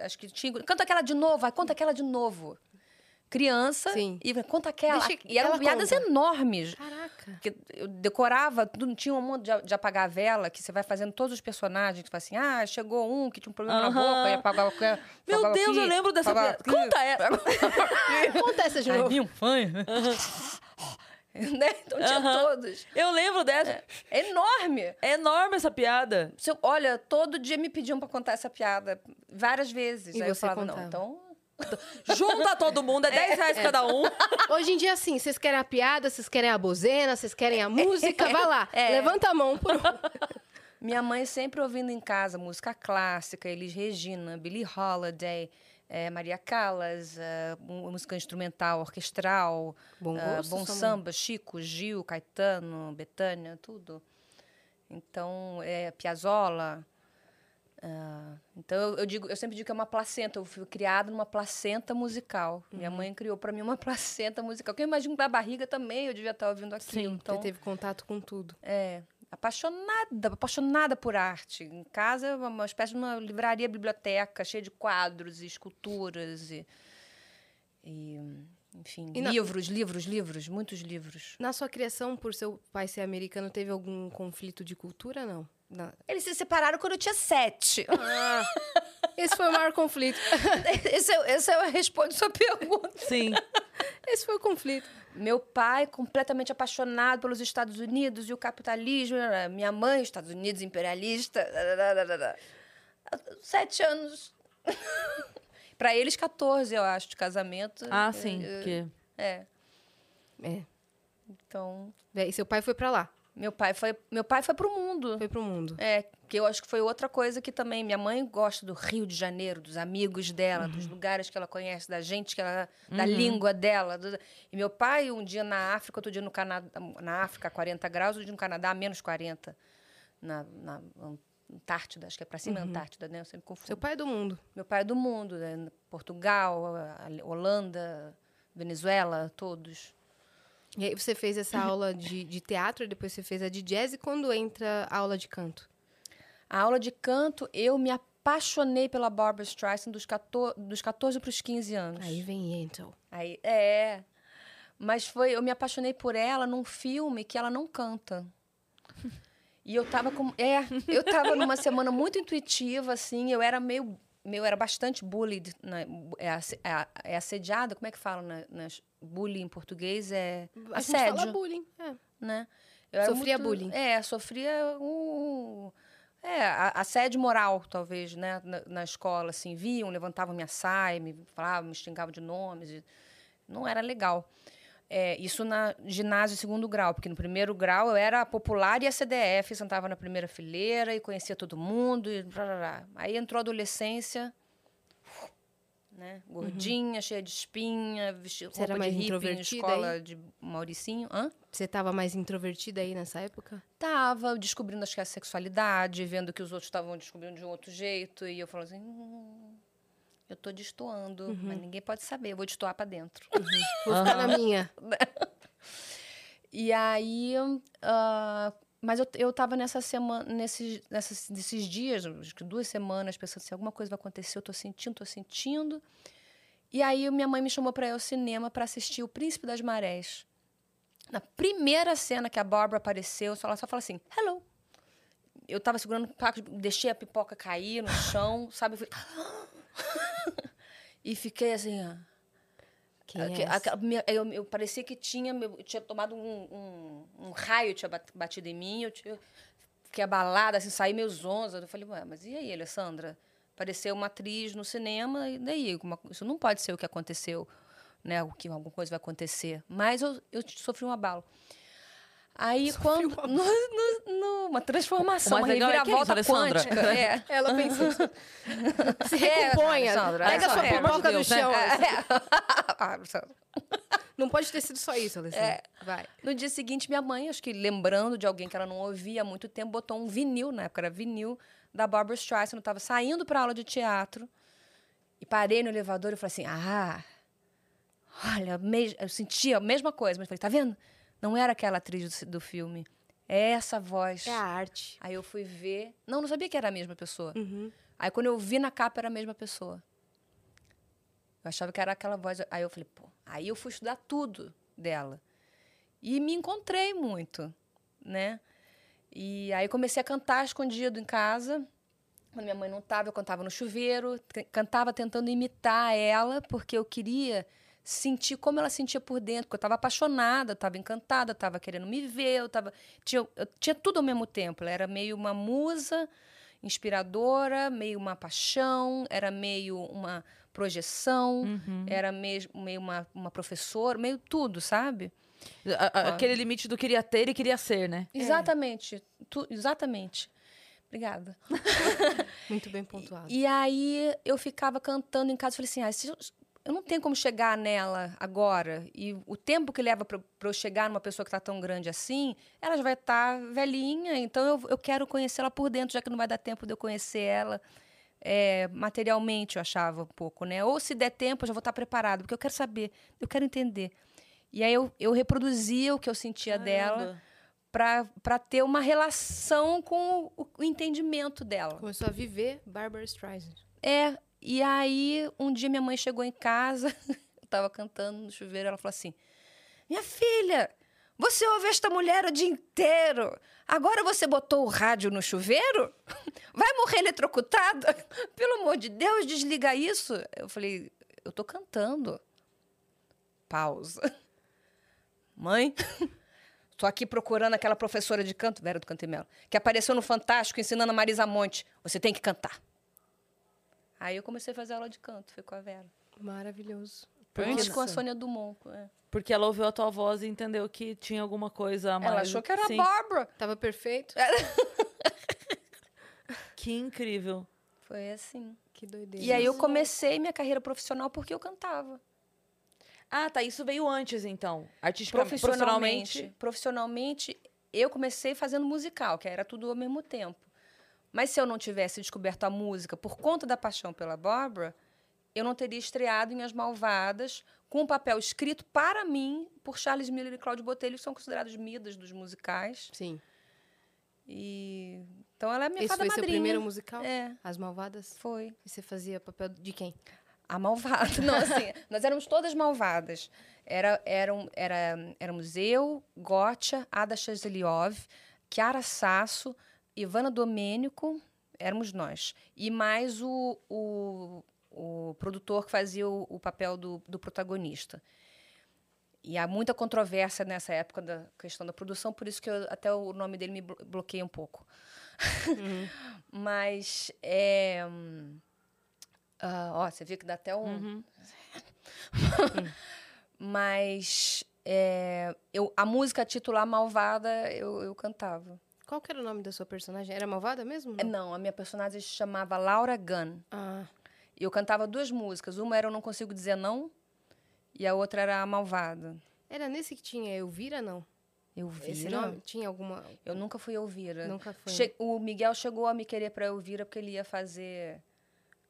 Acho que tinha. Canta aquela de novo, vai, conta aquela de novo. Criança, Sim. e conta aquela. Deixa e eram piadas conta. enormes. Caraca. que eu decorava, tudo, tinha um monte de, de apagar a vela, que você vai fazendo todos os personagens, que fala assim, ah, chegou um que tinha um problema Aham. na boca, e apagava o Meu apagava Deus, aqui, eu lembro dessa apagava piada. Conta ela. Conta essa de Ai, novo. minha mãe. né? Então tinha todos. Eu lembro dessa. É enorme. É enorme essa piada. Se eu- olha, todo dia me pediam pra contar essa piada, várias vezes. E Aí eu você falava, contava? não, então... Junta todo mundo, é 10 reais cada um. Hoje em dia, assim, vocês querem a piada, vocês querem a bozena, vocês querem a música, vai lá. É. Levanta a mão por um. Minha mãe sempre ouvindo em casa música clássica, Elis Regina, Billie Holiday, eh, Maria Callas, mu- música instrumental, orquestral, Bom ah, gosto, bom samba, Chico, Gil, Caetano, Betânia, tudo. Então, é, Piazzolla. ah, então, eu, eu digo, eu sempre digo que é uma placenta. Eu fui criada numa placenta musical. Uhum. Minha mãe criou para mim uma placenta musical. Que eu imagino que da barriga também eu devia estar ouvindo aquilo. Sim, então, teve contato com tudo. é, apaixonada, apaixonada por arte. Em casa é uma espécie de uma livraria, biblioteca, cheia de quadros e esculturas e, e, enfim, E na- livros, livros, livros, muitos livros. Na sua criação, por seu pai ser americano, teve algum conflito de cultura, não? Na- Eles se separaram quando eu tinha sete. Esse foi o maior conflito. esse, é, esse é a resposta à sua pergunta. Sim. Esse foi o conflito. Meu pai, completamente apaixonado pelos Estados Unidos e o capitalismo. Minha mãe, Estados Unidos, imperialista. Sete anos. Para eles, 14, eu acho, de casamento. Ah, sim. Que... É. É. Então, E seu pai foi pra lá, meu pai foi, meu pai foi pro mundo. foi pro mundo. É, que eu acho que foi outra coisa que também minha mãe gosta do Rio de Janeiro, dos amigos dela, dos lugares que ela conhece, da gente que ela, da língua dela. do- e meu pai um dia na África, outro dia no Canadá, na África a 40 graus, outro dia no Canadá menos 40. Na, na Antártida, acho que é para cima da Antártida, né? Eu sempre confundo. Seu pai é do mundo. Meu pai é do mundo, né? Portugal, Holanda, Venezuela, todos. E aí você fez essa aula de, de teatro, depois você fez a de jazz, e quando entra a aula de canto? A aula de canto, eu me apaixonei pela Barbara Streisand dos 14, dos 14 para os 15 anos. Aí vem Yentl. Aí, é. Mas foi, eu me apaixonei por ela num filme que ela não canta. E eu tava com, é, eu tava numa semana muito intuitiva assim, eu era meio, meio era bastante bullied, na, é, é, é assediada, como é que fala na, nas bullying em português é A gente assédio fala bullying. É. né? Eu Sofria bullying. É, sofria um. É, assédio moral, talvez, né? Na, na escola, assim, viam, levantavam minha saia, me falavam, me xingavam de nomes. e Não era legal. É, isso na ginásio segundo grau, porque no primeiro grau eu era popular e a CDF, sentava na primeira fileira e conhecia todo mundo. E blá, blá, blá. Aí entrou a adolescência, né? Gordinha, cheia de espinha, vestida Uhum. Era roupa de mais hippie em introvertida escola de Mauricinho. Hã? Você tava mais introvertida aí nessa época? Tava descobrindo acho que a sexualidade, vendo que os outros estavam descobrindo de um outro jeito. E eu falo assim, "Hum, eu tô destoando, mas ninguém pode saber, eu vou destoar pra dentro. Vou ficar na minha. E aí, ah, mas eu, eu tava nessa semana, nesses, nessas, nesses dias, acho que duas semanas, pensando assim, alguma coisa vai acontecer, eu tô sentindo, tô sentindo. E aí minha mãe me chamou para ir ao cinema para assistir O Príncipe das Marés. Na primeira cena que a Barbara apareceu, ela só fala assim, hello. Eu tava segurando o paco, deixei a pipoca cair no chão, sabe? Eu fui- e fiquei assim, ó. Quem é essa? aquela- minha- eu, eu parecia que tinha, eu tinha tomado um, um, um raio, tinha bat- batido em mim, eu tinha, fiquei abalada, assim, saí meio zonza. Eu falei, ué, mas e aí, Alessandra? Apareceu uma atriz no cinema, e daí? Uma- isso não pode ser o que aconteceu, né? O que alguma coisa vai acontecer. Mas eu, eu sofri um abalo. Aí, quando. No, no- no- uma transformação, uma é é reviravolta Alessandra. quântica. É. Ela pensou. Se É, recomponha. Alessandra, Pega é, sua é, pipoca pelo amor de do né? chão. Não pode ter sido só isso, Alessandra. Vai. No dia seguinte, minha mãe, acho que lembrando de alguém que ela não ouvia há muito tempo, botou um vinil, na época era vinil, da Barbara Streisand. Eu estava saindo para aula de teatro e parei no elevador e falei assim: ah, olha, eu sentia a mesma coisa, mas falei: tá vendo? Não era aquela atriz do, do filme, é essa voz. É a arte. Aí eu fui ver. Não, não sabia que era a mesma pessoa. Uhum. Aí quando eu vi na capa era a mesma pessoa. Eu achava que era aquela voz. Aí eu falei, pô. Aí eu fui estudar tudo dela. E me encontrei muito, né? E aí comecei a cantar escondido em casa. Quando minha mãe não estava, eu cantava no chuveiro, cantava tentando imitar ela, porque eu queria sentir como ela sentia por dentro, porque eu estava apaixonada, estava encantada, estava querendo me ver, eu tava tinha, eu tinha tudo ao mesmo tempo. Ela era meio uma musa inspiradora, meio uma paixão, era meio uma projeção, Uhum. era mesmo meio uma, uma professora, meio tudo, sabe? A- a- Aquele limite do queria ter e queria ser, né? Exatamente, tu- exatamente. Obrigada. Muito bem pontuado. E aí eu ficava cantando em casa, falei assim, ah, se eu, não tenho como chegar nela agora e o tempo que leva para eu chegar numa pessoa que está tão grande assim, ela já vai estar velhinha, então eu, eu quero conhecê-la por dentro, já que não vai dar tempo de eu conhecer ela é, materialmente, eu achava um pouco, né? Ou se der tempo, eu já vou estar preparada, porque eu quero saber, eu quero entender. E aí eu, eu reproduzia o que eu sentia dela Caramba. para ter uma relação com o, o entendimento dela. Começou a viver Barbara Streisand. É, e aí um dia minha mãe chegou em casa, eu tava cantando no chuveiro, ela falou assim: Minha filha, você ouve esta mulher o dia inteiro. Agora você botou o rádio no chuveiro? Vai morrer eletrocutada? Pelo amor de Deus, desliga isso. Eu falei: Eu tô cantando. Pausa. Mãe, tô aqui procurando aquela professora de canto, Vera do Canto e Melo, que apareceu no Fantástico ensinando a Marisa Monte. Você tem que cantar. Aí eu comecei a fazer aula de canto, fui com a Vera. Maravilhoso. Porque Antes com a. Sônia Dumont. é. Porque ela ouviu a tua voz e entendeu que tinha alguma coisa a mais. Ela achou que era Sim. a Bárbara. Tava perfeito? Que incrível. Foi assim. Que doideira. E aí eu comecei minha carreira profissional porque eu cantava. Ah, tá. Isso veio antes, então. Artística, Profissionalmente, profissionalmente, eu comecei fazendo musical, que era tudo ao mesmo tempo. Mas se eu não tivesse descoberto a música por conta da paixão pela Bárbara, eu não teria estreado em As Malvadas com um papel escrito para mim por Charles Miller e Claudio Botelho, que são considerados midas dos musicais. Sim. E então ela é minha Esse fada foi seu madrinha. primeiro musical? É, As Malvadas? foi. E você fazia papel de quem? A malvada. Não, assim, nós éramos todas malvadas. Era, eram, era, éramos eu, Gotcha, Ada Chazeliov, Chiara Sasso, Ivana Domênico, éramos nós. E mais o, o, o produtor que fazia o, o papel do, do protagonista. E há muita controvérsia nessa época da questão da produção, por isso que eu- até o nome dele me blo- bloqueia um pouco. Mas é. ah, ó, você viu que dá até um. Uhum. Mas é, eu, a música titular Malvada eu, eu cantava. Qual que era o nome da sua personagem? Era Malvada mesmo? É, Não, a minha personagem se chamava Laura Gunn. Ah, E eu cantava duas músicas. Uma era Eu Não Consigo Dizer Não e a outra era a Malvada. era nesse que tinha Elvira, não? Elvira? Esse nome? Tinha alguma... Eu nunca fui Elvira. Nunca foi. Che- O Miguel chegou a me querer para Elvira porque ele ia fazer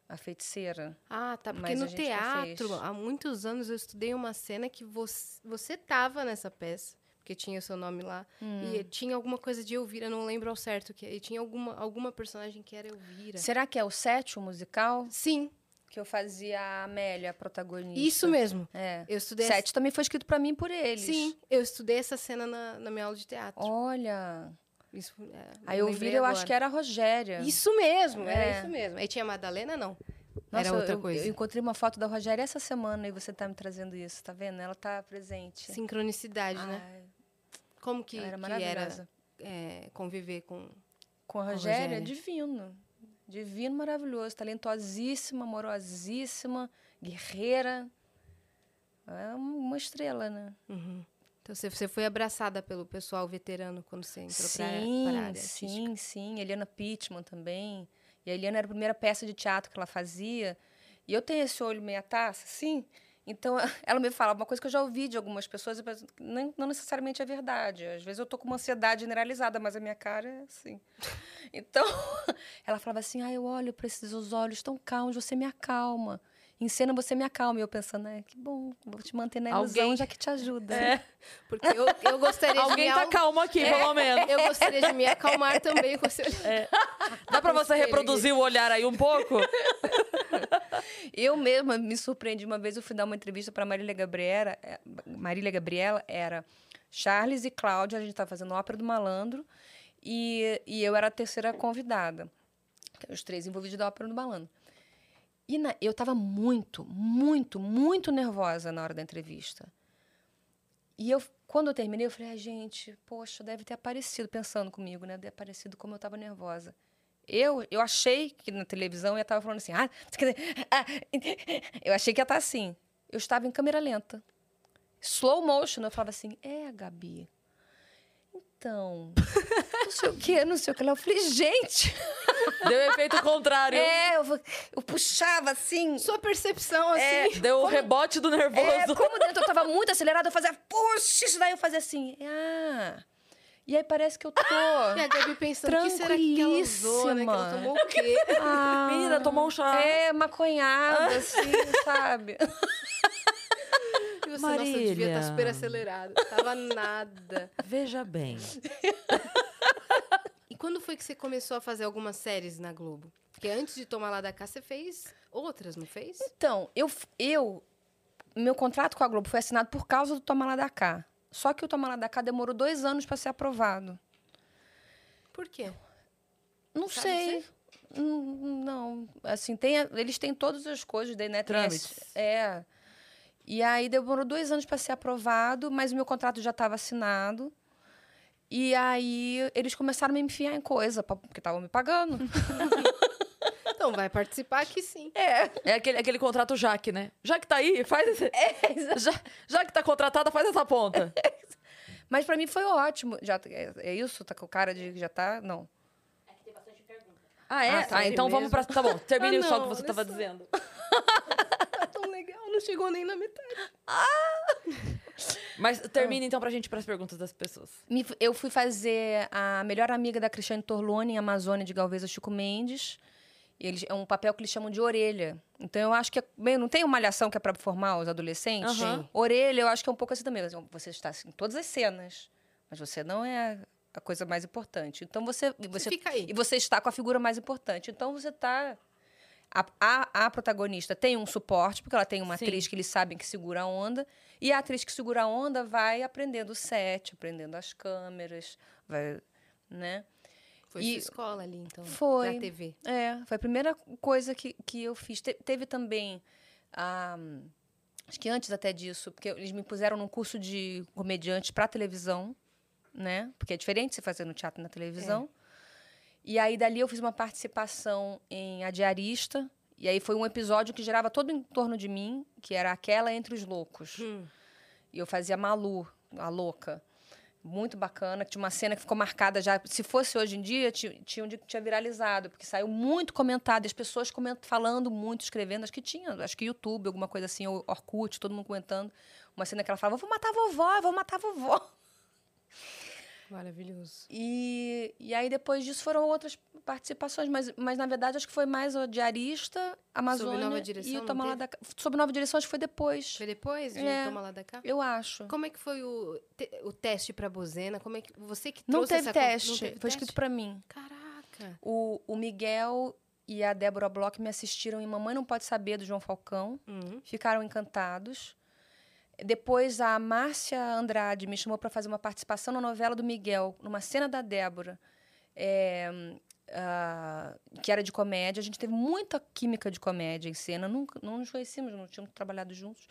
a feiticeira. Ah, tá. Porque Mas no não teatro, há muitos anos, eu estudei uma cena que você, você tava nessa peça. Porque tinha o seu nome lá. Hum. E tinha alguma coisa de Elvira, não lembro ao certo. que E tinha alguma, alguma personagem que era Elvira. Será que é o sétimo musical? Sim, Que eu fazia a Amélia, a protagonista. isso mesmo. É. Eu estudei Sete também foi escrito para mim por eles. Sim, eu estudei essa cena na, na minha aula de teatro. Olha. Isso, é, A Elvira eu acho que era a Rogéria. Isso mesmo, era É. isso mesmo. Aí tinha a Madalena, não. Nossa, era outra eu, coisa. Eu encontrei uma foto da Rogéria essa semana e você tá me trazendo isso, tá vendo? Ela tá presente. Sincronicidade, né? Como que ela era que maravilhosa. é, conviver com. Com a Rogéria, Rogéria. divino. Divino, maravilhoso. Talentosíssima, amorosíssima, guerreira. É uma estrela, né? Uhum. Então você, você foi abraçada pelo pessoal veterano quando você entrou para a área artística. sim, sim. Eliana Pittman também. E a Eliana era a primeira peça de teatro que ela fazia. E eu tenho esse olho meia taça, sim. Então, ela me fala uma coisa que eu já ouvi de algumas pessoas, penso, nem, não necessariamente é verdade. Às vezes eu tô com uma ansiedade generalizada, mas a minha cara é assim. Então, ela falava assim: ah, eu olho para esses os olhos tão calmos, você me acalma. Em cena você me acalma. E eu pensando, é, que bom, vou te manter na ilusão, Alguém- já que te ajuda. É. Porque eu, eu gostaria de Alguém tá calmo aqui, pelo menos. Eu gostaria de me acalmar também com esse Dá pra você reproduzir o olhar aí um pouco? Eu mesma me surpreendi uma vez, eu fui dar uma entrevista para Marília Gabriela, eh, Marília Gabriela era Charles e Cláudia, a gente estava fazendo Ópera do Malandro, e, e eu era a terceira convidada. Os três envolvidos da Ópera do Malandro. E na- eu estava muito, muito, muito nervosa na hora da entrevista. E eu, quando eu terminei, eu falei, ah, gente, poxa, deve ter aparecido, pensando comigo, né? Deve ter aparecido como eu estava nervosa. Eu, eu achei que na televisão eu ia estar falando assim, ah, dizer, ah, eu achei que ia estar assim. Eu estava em câmera lenta. Slow motion. Eu falava assim, é, Gabi. Então, não sei o quê, não sei o que. Eu falei, gente, Deu efeito contrário. é, eu, eu puxava assim. Sua percepção, assim. É, Deu o rebote do nervoso. É, como dentro eu tava muito acelerada, eu fazia, puxa, isso daí eu fazia assim, ah. E aí parece que eu tô. E a Gabi pensando, que será que ela usou, né? Que ela Tranquilíssima. tomou o quê? ah, Menina, tomou um chá. É, maconhada, assim, sabe? E você, nossa, eu devia estar Marília. super acelerada. Tava nada. Veja bem. Quando foi que você começou a fazer algumas séries na Globo? Porque antes de tomar lá da cá, você fez outras, não fez? Então, eu, eu. Meu contrato com a Globo foi assinado por causa do Toma Lá da Cá. Só que o Toma Lá da Cá demorou dois anos para ser aprovado. Por quê? Não Sabe sei. Hum, Não, assim, tem, eles têm todas as coisas, daí, né? Trâmites. é. E aí demorou dois anos para ser aprovado, mas o meu contrato já estava assinado. E aí eles começaram a me enfiar em coisa, pra- porque estavam me pagando. Então, vai participar aqui sim. é. É aquele, aquele contrato Jaque, né? Já que tá aí, faz esse. já, já que tá contratada, faz essa ponta. Mas para mim foi ótimo. Já, é, é isso? Tá com cara de que já tá? Não. Ah, é? Ah, Ah, sério então vamos pra. Tá bom, termine Ah, só o não, que você tava só. dizendo. Tá tão legal, não chegou nem na metade. Mas termine então pra gente ir pras perguntas das pessoas. Me- Eu fui fazer a melhor amiga da Cristiane Torlone em Amazônia de Galvez, a Chico Mendes. E eles, é um papel que eles chamam de orelha. Então eu acho que é, bem, não tem uma malhação que é para formar os adolescentes. Aham. Orelha, eu acho que é um pouco assim também. Você está assim, em todas as cenas, mas você não é a coisa mais importante. Então você e Você você fica aí. e você está com a figura mais importante. Então você está a, a, a protagonista tem um suporte, porque ela tem uma Sim. atriz que eles sabem que segura a onda, e a atriz que segura a onda vai aprendendo o set, aprendendo as câmeras, vai, né? Foi E- sua escola ali, então. Foi. Na TV. É, foi a primeira coisa que, que eu fiz. Te- teve também, ah, acho que antes até disso, porque eles me puseram num curso de comediante para televisão, né? Porque é diferente você fazer no teatro e na televisão. E aí dali eu fiz uma participação em A Diarista, e aí foi um episódio que girava todo em torno de mim, que era aquela entre os loucos. Hum. E eu fazia Malu, a louca. Muito bacana, que tinha uma cena que ficou marcada já. Se fosse hoje em dia, ti- tinha um dia que tinha viralizado, porque saiu muito comentado, as pessoas coment, falando muito, escrevendo. Acho que tinha, acho que YouTube, alguma coisa assim, ou Orkut, todo mundo comentando. Uma cena que ela falava: vou matar a vovó, vou matar a vovó. Maravilhoso. E, e aí depois disso foram outras participações, mas, mas na verdade acho que foi mais o Diarista, Amazônia Nova Direção, e o Toma Lá da Cá. Sobre Nova Direção acho que foi depois. Foi depois de É. Toma Lá da Cá? Eu acho. Como é que foi o, te- o teste pra Bozena? Como é que você que Não trouxe teve teste, Não teve foi escrito teste? pra mim. Caraca. O, o Miguel e a Débora Bloch me assistiram em Mamãe Não Pode Saber, do João Falcão. Uhum. Ficaram encantados. Depois, a Márcia Andrade me chamou para fazer uma participação na novela do Miguel, numa cena da Débora, é, ah, que era de comédia. A gente teve muita química de comédia em cena. Nunca, não nos conhecíamos, não tínhamos trabalhado juntos.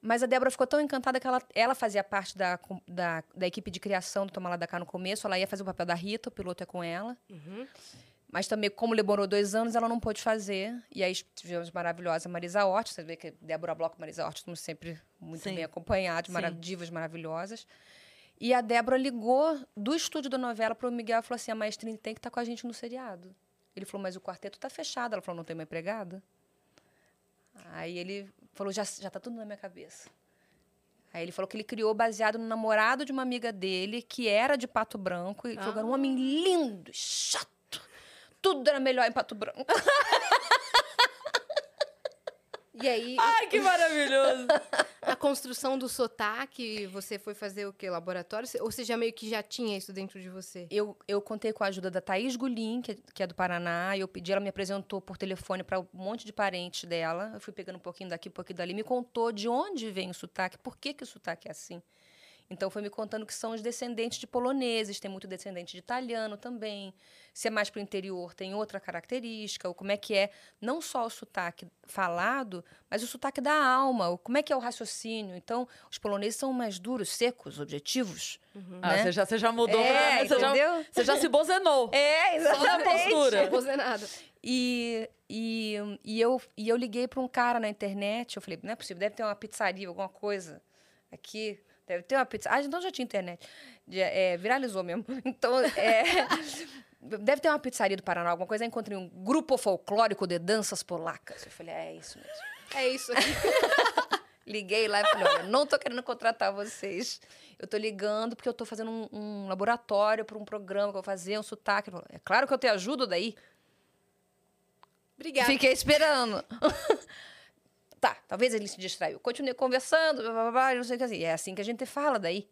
Mas a Débora ficou tão encantada que ela, ela fazia parte da, da, da equipe de criação do Toma da Cá no começo. Ela ia fazer o papel da Rita, o piloto é com ela. Uhum. Mas também, como demorou dois anos, ela não pôde fazer. E aí tivemos maravilhosa Marisa Hort. Você vê que Débora Bloch e Marisa Hort estamos sempre muito Sim. bem acompanhados, mara Sim. divas maravilhosas. E a Débora ligou do estúdio da novela para o Miguel e falou assim: a Maestrini tem que estar com a gente no seriado. Ele falou, mas o quarteto está fechado. Ela falou, não tem uma empregada? Aí ele falou, já, já tá tudo na minha cabeça. Aí ele falou que ele criou baseado no namorado de uma amiga dele, que era de Pato Branco, e falou que era um homem lindo, chato. Tudo era melhor em Pato Branco. E aí, Ai, que maravilhoso! a construção do sotaque, você foi fazer o quê? Laboratório? Ou você já meio que já tinha isso dentro de você? Eu, eu contei com a ajuda da Thaís Gulim, que é, que é do Paraná, e eu pedi, ela me apresentou por telefone para um monte de parentes dela. Eu fui pegando um pouquinho daqui, um pouquinho dali, me contou de onde vem o sotaque, por que, que o sotaque é assim. Então foi me contando que são os descendentes de poloneses, tem muito descendente de italiano também. Se é mais para o interior, tem outra característica, ou como é que é não só o sotaque falado, mas o sotaque da alma, ou como é que é o raciocínio. Então, os poloneses são mais duros, secos, objetivos. Ah, né? você, já, você já mudou. É, pra- você, já, entendeu? você já se bozenou. É, Só na postura. Dizer nada. E, e, e, eu, e eu liguei para um cara na internet. Eu falei, não é possível, deve ter uma pizzaria, alguma coisa aqui. Deve ter uma pizza. Ah, então já tinha internet. É, viralizou mesmo. Então, é, deve ter uma pizzaria do Paraná, alguma coisa. Aí encontrei um grupo folclórico de danças polacas. Eu falei, é isso mesmo. É isso aqui. Liguei lá e falei, olha, não tô querendo contratar vocês. Eu tô ligando porque eu tô fazendo um, um laboratório para um programa que eu vou fazer, um sotaque. Falou, É claro que eu te ajudo daí. Obrigada. Fiquei esperando. Tá, talvez ele se distraiu. Continuei conversando, blá, blá, blá, não sei o que assim. É assim que a gente fala daí.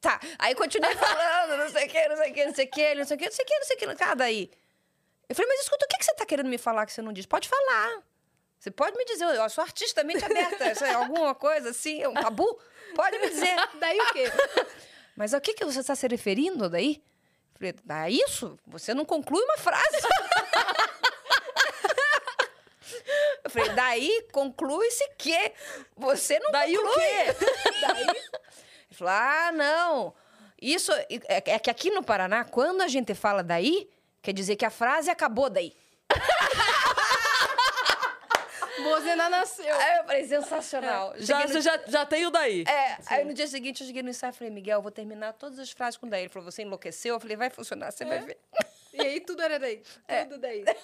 Tá, aí continuei falando, não sei o que, não sei o que, não sei o que, não sei o que, não sei o que, não sei o que, cara, daí. Eu falei, mas escuta, o que, que você tá querendo me falar que você não diz? Pode falar. Você pode me dizer, eu sou artista mente aberta, isso é alguma coisa assim, é um tabu? Pode me dizer. Daí o quê? Mas ao que, que você está se referindo daí? Falei, a isso? Você não conclui uma frase. Eu falei, daí conclui-se que você não Daí o conclui. quê? Daí... Ele falou, ah, não. Isso é, é que aqui no Paraná, quando a gente fala daí, quer dizer que a frase acabou daí. Bozena nasceu. Aí eu falei, sensacional. Já, Cheguei no- você já, já tem o daí. É, aí no dia seguinte eu cheguei no ensaio e falei, Miguel, eu vou terminar todas as frases com daí. Ele falou, você enlouqueceu? Eu falei, vai funcionar, você vai ver. E aí tudo era daí. Tudo daí.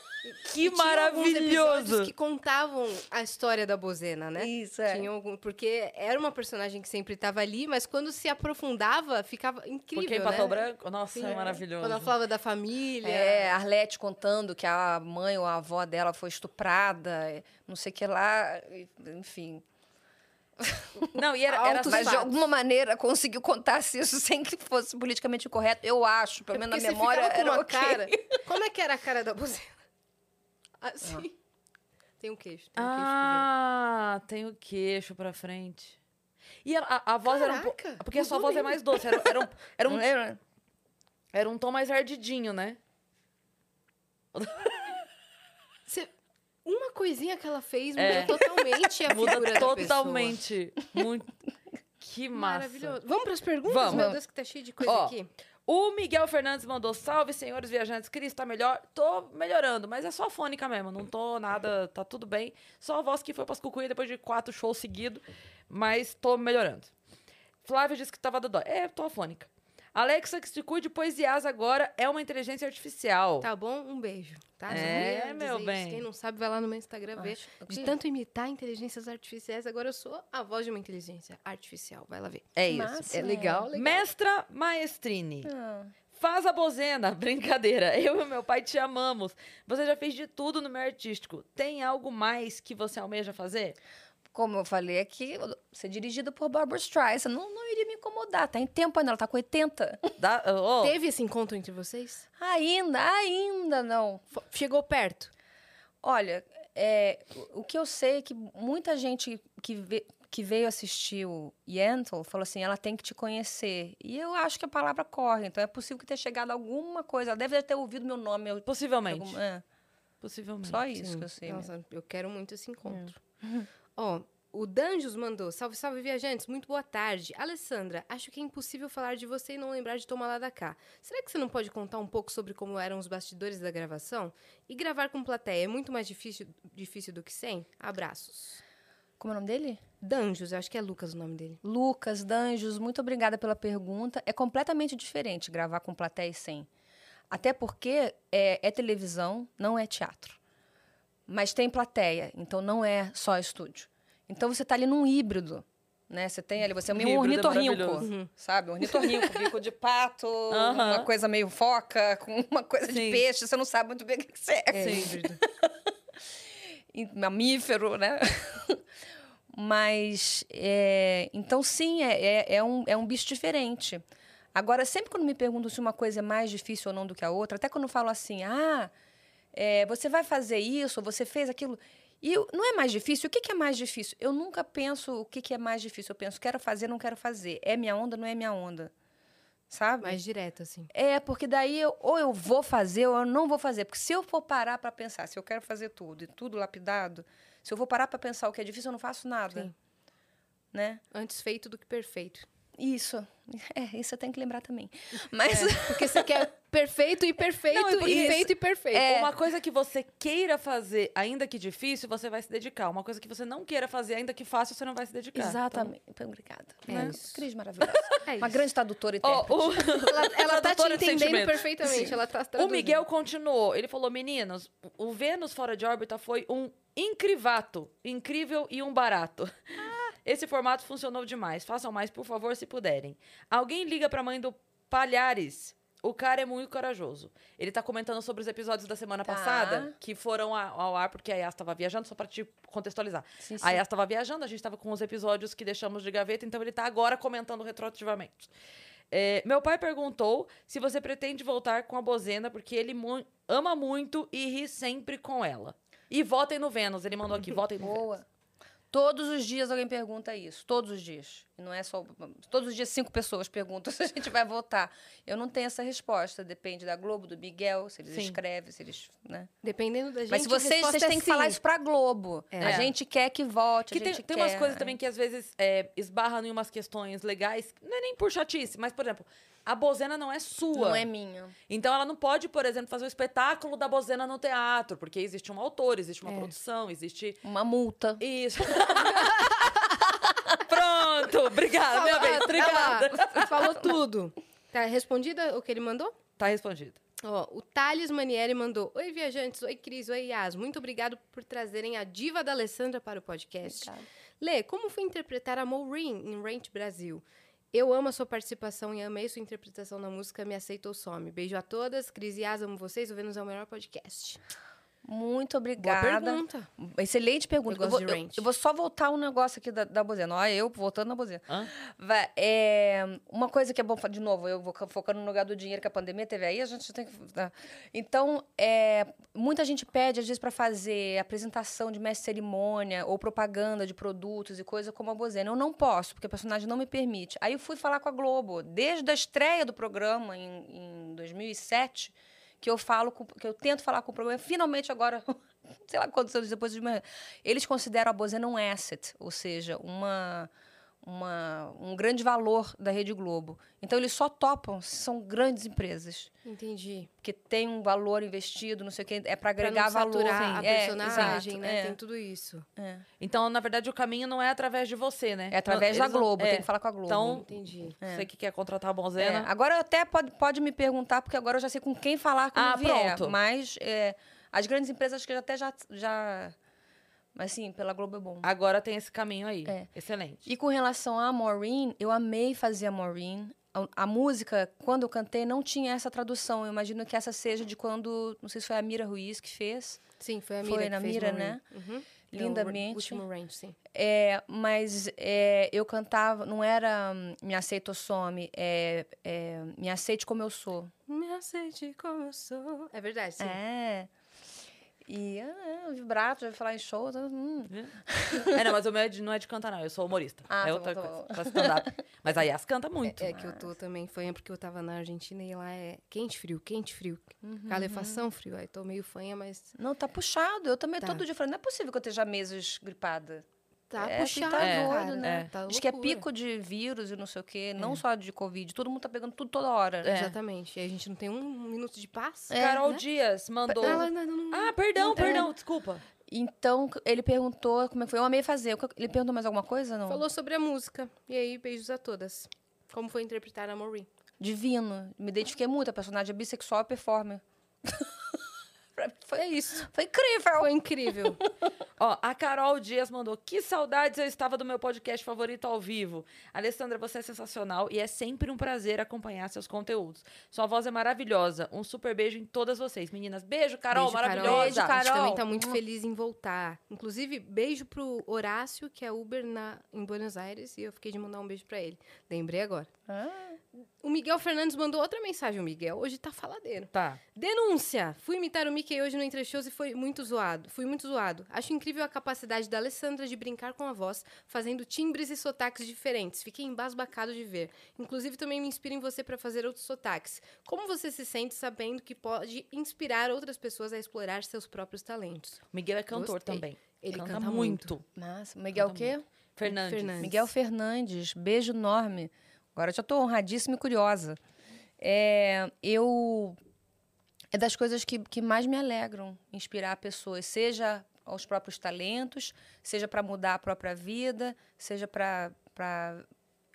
Que E maravilhoso! que contavam a história da Bozena, né? Isso, é. Tinha algum, porque era uma personagem que sempre estava ali, mas quando se aprofundava, ficava incrível, Porque em né? Pato Branco, nossa, Sim. é maravilhoso. Quando ela falava da família. É, a Arlete contando que a mãe ou a avó dela foi estuprada, não sei o que lá, enfim. Não, e era, era Mas de alguma maneira conseguiu contar-se isso sem que fosse politicamente correto. Eu acho, pelo É menos na memória era uma ok. cara. Como é que era a cara da Bozena? Assim. Tem um queixo. Tem um queixo Ah, tem o queixo pra frente. E a, a, a voz era um pouco. Caraca, Porque a sua voz é mais doce. Era, era, um, era, um, lembra? era um tom mais ardidinho, né? Você- coisinha que ela fez É. muda totalmente a Muda figura totalmente. Muito. Que massa. Maravilhoso. Vamos para as perguntas? Vamos. Meu Deus, que tá cheio de coisa Ó, aqui. O Miguel Fernandes mandou: Salve, senhores viajantes. Cris, tá melhor? Tô melhorando, mas é só fônica mesmo. Não tô nada, tá tudo bem. Só a voz que foi pras cucuia depois de quatro shows seguidos, mas tô melhorando. Flávio disse que tava dodói. É, tô afônica. Alexa, que se cuide, pois Yas agora é uma inteligência artificial. Tá bom? Um beijo. Tá? É, meu bem. isso. Quem não sabe, vai lá no meu Instagram ver. Acho De tanto imitar inteligências artificiais, agora eu sou a voz de uma inteligência artificial. Vai lá ver. É isso. É legal, legal. Mestra Maestrini. Ah, Faz a bozena, brincadeira. Eu e meu pai te amamos. Você já fez de tudo no meio artístico. Tem algo mais que você almeja fazer? Como eu falei aqui, ser dirigida por Barbara Streisand não, não iria me incomodar. Tá em tempo ainda, ela tá com 80. Dá, oh, Teve esse encontro entre vocês? Ainda, ainda não. Fo- Chegou perto? Olha, é, o- o que eu sei é que muita gente que, ve- que veio assistir o Yentl falou assim, ela tem que te conhecer. E eu acho que a palavra corre, então é possível que tenha chegado alguma coisa. Ela deve ter ouvido meu nome. eu- Possivelmente. algum- é, Possivelmente. só isso Sim. que eu sei. mesmo. Nossa, eu quero muito esse encontro. Ó, o Danjos mandou. Salve, salve, viajantes. Muito boa tarde. Alessandra, acho que é impossível falar de você e não lembrar de Toma Lá da Cá. Será que você não pode contar um pouco sobre como eram os bastidores da gravação? E gravar com plateia é muito mais difícil, difícil do que sem? Abraços. Como é o nome dele? Danjos, eu acho que é Lucas o nome dele. Lucas, Danjos, muito obrigada pela pergunta. É completamente diferente gravar com plateia e sem. Até porque é, é televisão, não é teatro. Mas tem plateia, então não é só estúdio. Então você está ali num híbrido. Né? Você tem ali, você é meio um Híbrido é ornitorrinco, maravilhoso. sabe? Um ornitorrinco, bico de pato, uma coisa meio foca, com uma coisa Sim. de peixe, você não sabe muito bem o que você é. É híbrido. mamífero, né? Mas, é, então, sim, é, é, é um, é um bicho diferente. Agora, sempre quando me perguntam se uma coisa é mais difícil ou não do que a outra, até quando eu falo assim, ah, é, você vai fazer isso, você fez aquilo. E não é mais difícil? O que, que é mais difícil? Eu nunca penso o que, que é mais difícil. Eu penso, quero fazer, não quero fazer. É minha onda, não é minha onda. Sabe? Mais direto, assim. É, porque daí eu- ou eu vou fazer ou eu não vou fazer. Porque se eu for parar para pensar, se eu quero fazer tudo e tudo lapidado, se eu vou parar para pensar o que é difícil, eu não faço nada. Sim. Né? Antes feito do que perfeito. Isso. É, isso eu tenho que lembrar também. Mas Porque você quer perfeito e perfeito Não, e porque e isso- feito e perfeito. Uma coisa que você queira fazer, ainda que difícil, você vai se dedicar. Uma coisa que você não queira fazer, ainda que fácil, você não vai se dedicar. Exatamente. Obrigada. É né? isso. Cris maravilhosa. É Uma isso. grande tradutora e Então, intérprete. o- Ela, ela tá te entendendo perfeitamente. Ela tá O. Miguel continuou. Ele falou: Meninas, o Vênus fora de órbita foi um incrivato, incrível e um barato. Esse formato funcionou demais. Façam mais, por favor, se puderem. Alguém liga pra mãe do Palhares. O cara é muito corajoso. Ele tá comentando sobre os episódios da semana Tá. passada, que foram ao ar porque a Yas tava viajando, só pra te contextualizar. Sim, sim. A Yas tava viajando, a gente tava com os episódios que deixamos de gaveta, então ele tá agora comentando retroativamente. É, meu pai perguntou se você pretende voltar com a Bozena, porque ele mu- ama muito e ri sempre com ela. E votem no Vênus, ele mandou aqui, votem no Vênus. Todos os dias alguém pergunta isso. Todos os dias. E não é só. Todos os dias cinco pessoas perguntam se a gente vai votar. Eu não tenho essa resposta. Depende da Globo, do Miguel, se eles Sim. escrevem, se eles. Né? Dependendo da gente, Mas se vocês, vocês é têm que sim. falar isso pra Globo. É. A gente quer que vote, Que tem, tem quer. umas coisas também que às vezes é, esbarram em umas questões legais, não é nem por chatice, mas, por exemplo, a Bozena não é sua. Não é minha. Então ela não pode, por exemplo, fazer o espetáculo da Bozena no teatro, porque existe um autor, existe uma É. produção, existe. Uma multa. Isso. Pronto, obrigada, minha ah, obrigada. tá. Falou tudo. Tá respondida o que ele mandou? Tá respondido. Ó, o Thales Manieri mandou: Oi, viajantes. Oi, Cris. Oi, Yas. Muito obrigado por trazerem a diva da Alessandra para o podcast. Lê, como foi interpretar a Maureen em Rent Brasil? Eu amo a sua participação e amei sua interpretação na música Me Aceitou Some. Beijo a todas. Cris e Yas, amo vocês. O Vênus é o melhor podcast. Muito Boa obrigada. pergunta. Excelente pergunta. Eu Eu vou, eu- eu vou só voltar um negócio aqui da, da Bozena. Olha, eu voltando na? Vai, é, uma coisa que é bom, de novo, eu vou ca- focando no lugar do dinheiro que a pandemia teve aí, a gente tem que. tá. Então, é, muita gente pede, às vezes, para fazer apresentação de mestre cerimônia ou propaganda de produtos e coisa como a Bozena. Eu não posso, porque o personagem não me permite. Aí eu fui falar com a Globo, desde a estreia do programa em, em 2007, que eu falo, com- que eu tento falar com o programa, finalmente agora. Sei lá quantos anos depois. Eles consideram a Bozena um asset, ou seja, uma, uma, um grande valor da Rede Globo. Então, eles só topam se são grandes empresas. Entendi. Porque tem um valor investido, não sei o quê, é para Pra agregar não valor. a É, personagem, exato, né? é. Tem tudo isso. Então, na verdade, o caminho não é através de você, né? É através da Eles não- Globo, é. tem que falar com a Globo. Então, Entendi. você que quer contratar a É, Bonzena, agora até pode, pode me perguntar, porque agora eu já sei com quem falar quando Ah, vier. pronto. Mas é, as grandes empresas que até já, já... Mas sim, pela Globo é bom. agora tem esse caminho aí. É. Excelente. E com relação a Maureen, eu amei fazer a Maureen. A, a música, quando eu cantei, não tinha essa tradução. Eu imagino que essa seja de quando, não sei se foi a Mira Ruiz que fez. Sim, foi a Foi Mira que na fez Mira, Maureen. né? Uhum. Lindamente. No último range, sim. É, mas é, eu cantava, não era hum, Me Aceita ou Some, é, é Me Aceite Como Eu Sou. Me aceite como eu sou. É verdade, sim. É. E ah, vibrato, já falar em show. tá, hum. É, não, mas o meu é de- não é de cantar, não. Eu sou humorista. Ah, é tá outra bom, tá coisa. Mas a Yas canta muito. É que eu tô também, fanha porque eu tava na Argentina e lá é quente, frio, quente, frio. Calefação, frio. Aí tô meio fanha, mas Não, tá puxado. Eu também Tá. todo dia falando, não é possível que eu esteja meses gripada. Tá É, puxado, É, né? Tá Diz que é pico de vírus e não sei o quê, não só de Covid. Todo mundo tá pegando tudo toda hora. É. Exatamente. E a gente não tem um minuto de paz. É, Carol né? Dias mandou. Ela ainda não... Ah, perdão, Não tem. perdão, desculpa. Então, ele perguntou como é que foi. Eu amei fazer. Ele perguntou mais alguma coisa? Não? Falou sobre a música. E aí, beijos a todas. Como foi interpretar a Maureen? Divino. Me identifiquei muito. A personagem é bissexual e performer. Foi isso. Foi incrível. Foi incrível. Ó, a Carol Dias mandou. Que saudades eu estava do meu podcast favorito ao vivo. Alessandra, você é sensacional e é sempre um prazer acompanhar seus conteúdos. Sua voz é maravilhosa. Um super beijo em todas vocês. Meninas, beijo, Carol, beijo, Carol. maravilhosa. Beijo, A gente Carol. também tá muito feliz em voltar. Inclusive, beijo pro Horácio, que é Uber na, em Buenos Aires, e eu fiquei de mandar um beijo pra ele. Lembrei agora. Ah, O Miguel Fernandes mandou outra mensagem. O Miguel hoje tá faladeiro. Tá. Denúncia! Fui imitar o Mickey hoje no Entre Shows e foi muito zoado. Fui muito zoado. Acho incrível a capacidade da Alessandra de brincar com a voz, fazendo timbres e sotaques diferentes. Fiquei embasbacado de ver. Inclusive, também me inspira em você para fazer outros sotaques. Como você se sente sabendo que pode inspirar outras pessoas a explorar seus próprios talentos? O Miguel é cantor Gostei. também. Ele canta, canta muito. massa. Miguel o quê? Fernandes. Fernandes. Miguel Fernandes. Beijo enorme. Agora eu já tô honradíssima e curiosa. É, eu... É das coisas que, que mais me alegram inspirar pessoas, seja aos próprios talentos, seja para mudar a própria vida, seja para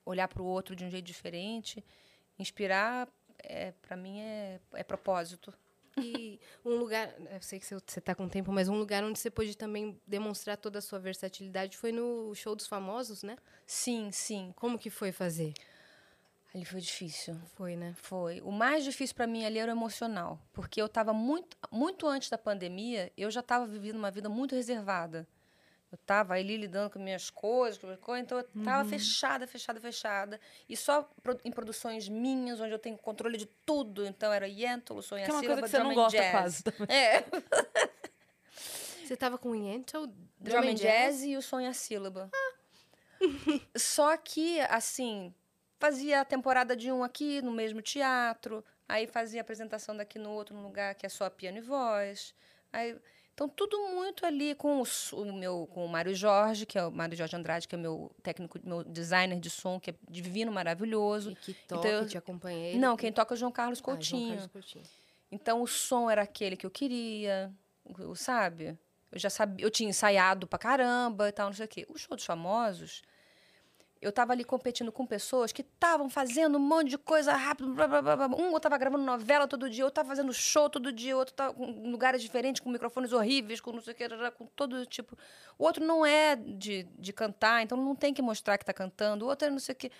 olhar para o outro de um jeito diferente. Inspirar, é, para mim, é, é propósito. E um lugar, eu sei que você está com tempo, mas um lugar onde você pôde também demonstrar toda a sua versatilidade foi no show dos famosos, né? Sim, sim. Como que foi fazer? Ali foi difícil. Foi, né? Foi. O mais difícil para mim ali era o emocional, porque eu estava muito, muito antes da pandemia, eu já estava vivendo uma vida muito reservada. Eu estava ali lidando com minhas coisas, com minhas coisas, então eu estava fechada, fechada, fechada. E só em produções minhas, onde eu tenho controle de tudo. Então era Yentolo, Sonha Que é uma coisa que você Drum não gosta Jazz. quase. É, Você tava com o Yentl, Drum and Jazz e o Sonha Sílaba. Só que, assim, fazia a temporada de um aqui no mesmo teatro, aí fazia a apresentação daqui no outro lugar que é só piano e voz. Aí, então, tudo muito ali com o, o meu com o Mário Jorge, que é o Mário Jorge Andrade, que é meu técnico, meu designer de som, que é divino, maravilhoso. E que Então, toque, eu- te acompanhei. Não, quem toca é o João Carlos Ah, João Coutinho. Carlos Coutinho. Então o som era aquele que eu queria, o- sabe? Eu já sabia, eu tinha ensaiado pra caramba e tal, não sei o quê. O show dos famosos, eu estava ali competindo com pessoas que estavam fazendo um monte de coisa rápido. Blá, blá, blá, blá. Um estava gravando novela todo dia, outro estava fazendo show todo dia, outro estava em lugares diferentes, com microfones horríveis, com não sei o que, com todo tipo. O outro não é de, de cantar, então não tem que mostrar que está cantando. O outro é não sei o que.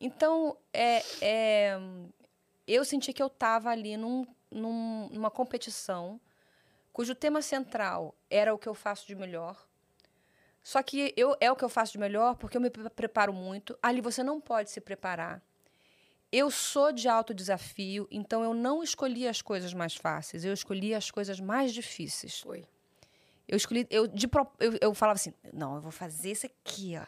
Então, é, é, eu senti que eu estava ali num, num, numa competição cujo tema central era o que eu faço de melhor só que eu, é o que eu faço de melhor porque eu me preparo muito. Ali você não pode se preparar. Eu sou de alto desafio, então eu não escolhi as coisas mais fáceis, eu escolhi as coisas mais difíceis. Foi. Eu escolhi, eu, de, eu, eu falava assim: não, eu vou fazer isso aqui, ó.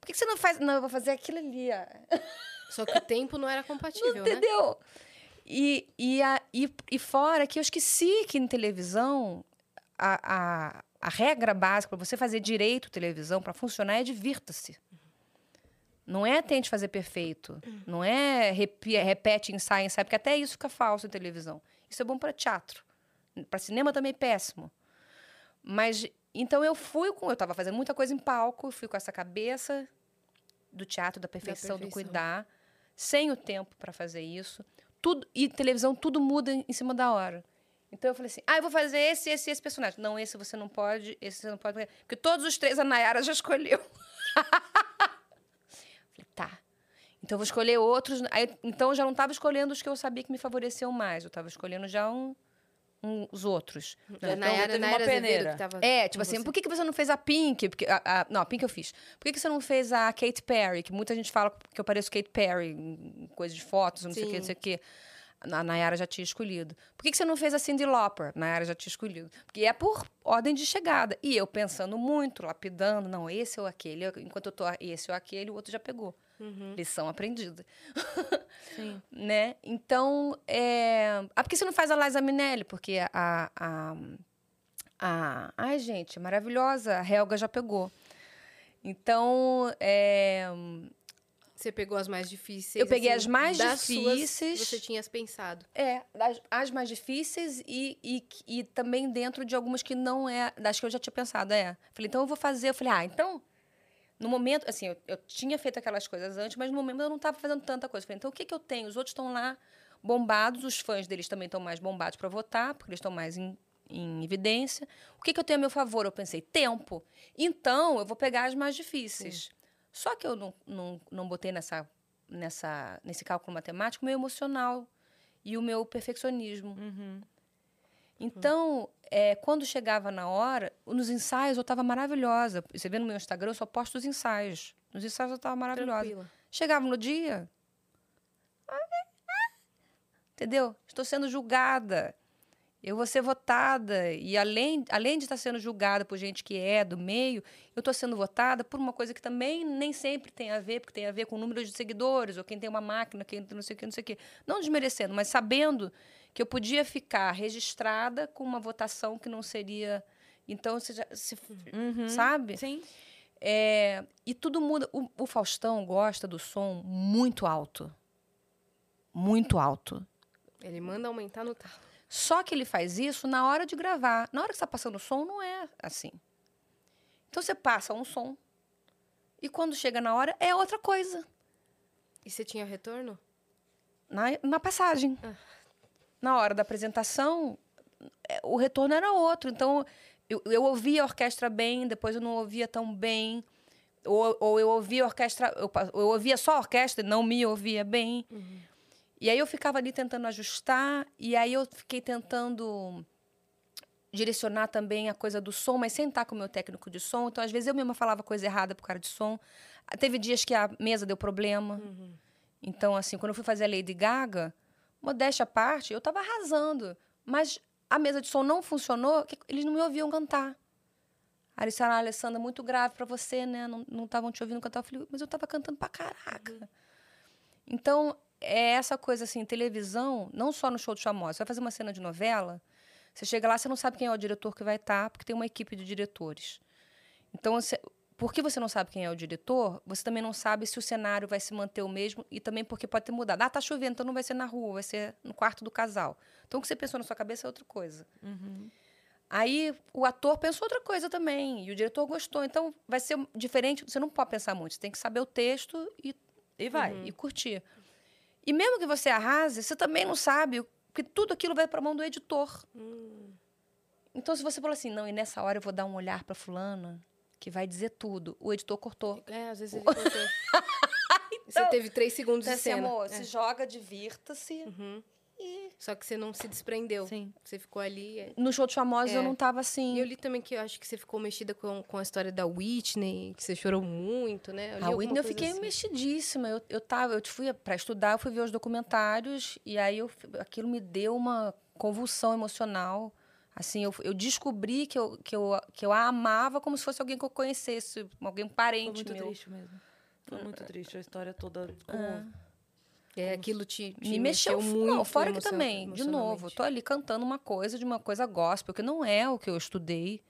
Por que, você não faz? Não, eu vou fazer aquilo ali, ó. Só que o tempo não era compatível, não, né? Entendeu? E, e, a, e, e fora que eu esqueci que em televisão a, a, a regra básica para você fazer direito televisão, para funcionar, é divirta-se. Não é tente fazer perfeito. Não é repi, repete, ensaia, ensaia, porque até isso fica falso em televisão. Isso é bom para teatro. Para cinema também é péssimo. Mas então eu fui com. Eu estava fazendo muita coisa em palco, fui com essa cabeça do teatro, da perfeição, da perfeição. do cuidar, sem o tempo para fazer isso. Tudo, e televisão, tudo muda em cima da hora. Então eu falei assim: ah, eu vou fazer esse, esse, esse personagem. Não, esse você não pode, esse você não pode. Porque todos os três a Nayara já escolheu. falei, tá. Então eu vou escolher outros. Aí, então eu já não estava escolhendo os que eu sabia que me favoreciam mais. Eu estava escolhendo já um, um, os outros. Não, então, Nayara, Nayara peneira. É, tipo assim, você. por que, que você não fez a Pink? Porque, a, a, não, a Pink eu fiz. Por que, que você não fez a Kate Perry? Que muita gente fala que eu pareço Kate Perry, em coisa de fotos, não Sim. sei o que, não sei o que. A Nayara já tinha escolhido. Por que, que você não fez a Cindy Lauper? Nayara já tinha escolhido. Porque é por ordem de chegada. E eu pensando muito, lapidando, não, esse ou aquele. Enquanto eu tô esse ou aquele, o outro já pegou. Uhum. Lição aprendida. Sim. né? Então, é... Ah, por que você não faz a Liza Minelli? Porque a, a, a... Ai, gente, maravilhosa. A Helga já pegou. Então, é... Você pegou as mais difíceis. Eu peguei assim, as mais difíceis. Suas, você tinha pensado. É, as, as mais difíceis e, e, e, também dentro de algumas que não é. Das que eu já tinha pensado, é. Falei, então eu vou fazer. Eu falei, ah, então. No momento, assim, eu, eu tinha feito aquelas coisas antes, mas no momento eu não estava fazendo tanta coisa. Falei, então o que, que eu tenho? Os outros estão lá bombados, os fãs deles também estão mais bombados para votar, porque eles estão mais em, em evidência. O que, que eu tenho a meu favor? Eu pensei, tempo. Então, eu vou pegar as mais difíceis. Sim. Só que eu não, não, não botei nessa, nessa, nesse cálculo matemático o meu emocional e o meu perfeccionismo. Uhum. Então, é, quando chegava na hora, nos ensaios eu estava maravilhosa. Você vê no meu Instagram, eu só posto os ensaios. Nos ensaios eu estava maravilhosa. Tranquila. Chegava no dia. Entendeu? Estou sendo julgada eu vou ser votada. E além, além de estar sendo julgada por gente que é do meio, eu estou sendo votada por uma coisa que também nem sempre tem a ver, porque tem a ver com o número de seguidores, ou quem tem uma máquina, quem não sei o que, não sei o que. Não desmerecendo, mas sabendo que eu podia ficar registrada com uma votação que não seria. Então, você já, se, uhum. sabe? Sim. É, e tudo muda. O, o Faustão gosta do som muito alto. Muito alto. Ele manda aumentar no talo. Só que ele faz isso na hora de gravar. Na hora que está passando o som, não é assim. Então você passa um som e quando chega na hora é outra coisa. E você tinha retorno? Na, na passagem. Ah. Na hora da apresentação, é, o retorno era outro. Então eu, eu ouvia a orquestra bem, depois eu não ouvia tão bem. Ou, ou eu ouvia a orquestra, eu, eu ouvia só a orquestra e não me ouvia bem. Uhum. E aí eu ficava ali tentando ajustar, e aí eu fiquei tentando direcionar também a coisa do som, mas sem estar com o meu técnico de som. Então, às vezes, eu mesma falava coisa errada pro cara de som. Teve dias que a mesa deu problema. Uhum. Então, assim, quando eu fui fazer a Lady Gaga, modéstia à parte, eu estava arrasando. Mas a mesa de som não funcionou, eles não me ouviam cantar. Aí eles falaram, ah, Alessandra, muito grave para você, né? Não estavam te ouvindo cantar. Eu falei, mas eu estava cantando pra caraca. Uhum. Então, é essa coisa assim, televisão, não só no show de famosos. Você vai fazer uma cena de novela, você chega lá, você não sabe quem é o diretor que vai estar, porque tem uma equipe de diretores. Então, você, porque você não sabe quem é o diretor, você também não sabe se o cenário vai se manter o mesmo e também porque pode ter mudado. Ah, tá chovendo, então não vai ser na rua, vai ser no quarto do casal. Então, o que você pensou na sua cabeça é outra coisa. Uhum. Aí o ator pensou outra coisa também, e o diretor gostou. Então vai ser diferente, você não pode pensar muito, você tem que saber o texto e, E vai. e curtir. E mesmo que você arrase, você também não sabe, porque tudo aquilo vai para mão do editor. Então se você falou assim, não, e nessa hora eu vou dar um olhar para fulana que vai dizer tudo, o editor cortou. É, às vezes ele cortou. Você teve três segundos Então, de assim, cena. amor, É. se joga, divirta-se. Uhum. E Só que você não se desprendeu. Sim. Você ficou ali. é. no show dos famosos É. eu não tava assim. E eu li também que eu acho que você ficou mexida com, com a história da Whitney, que você chorou muito, né? li A Whitney eu fiquei assim. mexidíssima. Eu, eu tava, eu fui para estudar, eu fui ver os documentários e aí eu, aquilo me deu uma convulsão emocional. Assim, eu, eu descobri que eu, que, eu, que eu a amava como se fosse alguém que eu conhecesse, alguém um Foi parente muito meu. triste mesmo. Foi muito triste a história toda. Ah. É, aquilo te, te Me mexeu muito. Não, fora que também, de novo, tô ali cantando uma coisa de uma coisa gospel, que não é o que eu estudei.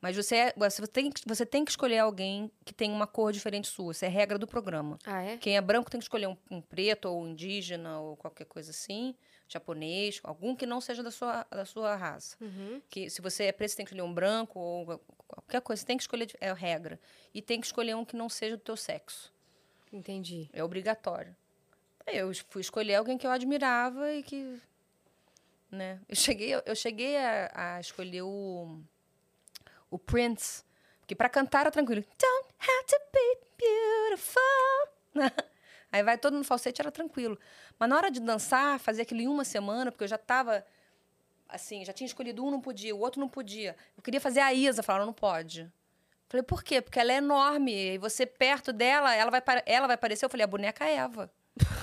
Mas você, é, você, tem, que- você tem que escolher alguém que tem uma cor diferente sua. Isso é regra do programa. Ah, é? Quem é branco tem que escolher um, um preto ou um indígena ou qualquer coisa assim, japonês, algum que não seja da sua, da sua raça. Uhum. Que se você é preto, você tem que escolher um branco ou qualquer coisa, você tem que escolher, é regra. E tem que escolher um que não seja do teu sexo. Entendi. É obrigatório. Eu fui escolher alguém que eu admirava e que. Né? Eu cheguei, eu cheguei a, a escolher o, o Prince. Porque para cantar era tranquilo. Don't have to be beautiful. Aí vai todo no falsete, era tranquilo. Mas na hora de dançar, fazer aquilo em uma semana, porque eu já estava assim, já tinha escolhido um, não podia, o outro não podia. Eu queria fazer a Isa, falaram, não pode. Falei, por quê? Porque ela é enorme. E você perto dela, ela vai, ela vai aparecer. Eu falei, a boneca Eva.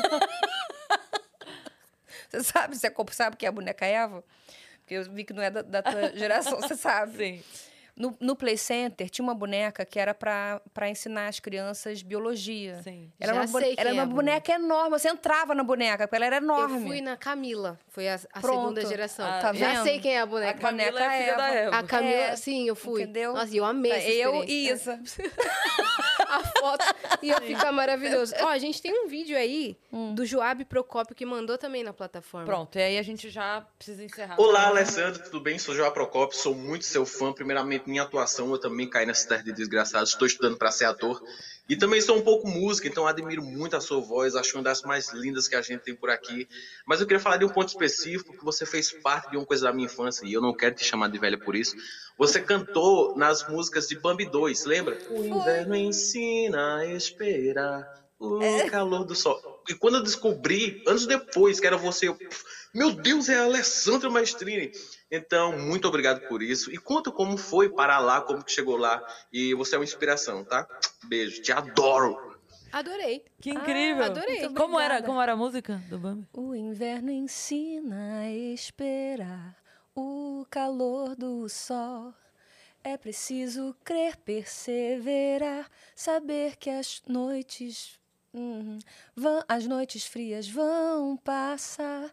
você sabe, você sabe que é a boneca Eva? Porque eu vi que não é da, da tua geração, você sabe. Sim. No, no Play Center tinha uma boneca que era para ensinar as crianças biologia. Sim. Era Já uma, sei era é uma a boneca enorme. Você entrava na boneca, porque ela era enorme. Eu fui na Camila, foi a, a segunda geração. Ah, tá Já vendo? sei quem é a A boneca. boneca Camila é filha da Eva. A Camila, É, sim, eu fui. entendeu? Nossa, e eu amei essa Eu e. Isa. a foto ia ficar maravilhoso. Ó, a gente tem um vídeo aí Hum. do Joab Procópio que mandou também na plataforma. Pronto, e aí a gente já precisa encerrar. Olá, Alessandro, tudo bem? Sou João Procopio, sou muito seu fã. Primeiramente, minha atuação, eu também caí nessa terra de desgraçados, estou estudando para ser ator. E também sou um pouco músico, então admiro muito a sua voz, acho uma das mais lindas que a gente tem por aqui. Mas eu queria falar de um ponto específico, que você fez parte de uma coisa da minha infância, e eu não quero te chamar de velha por isso. Você cantou nas músicas de Bambi 2, lembra? O inverno ensina a esperar o calor do sol. E quando eu descobri, anos depois, que era você, eu, meu Deus, é a Alessandra Maestrini. Então, muito obrigado por isso. E conta como foi parar lá, como que chegou lá. E você é uma inspiração, tá? Beijo, te adoro. Adorei. Que incrível. adorei. Muito Como era, como era a música do Bambi? O inverno ensina a esperar o calor do sol. É preciso crer, perseverar, saber que as noites. Uhum, vão, as noites frias vão passar.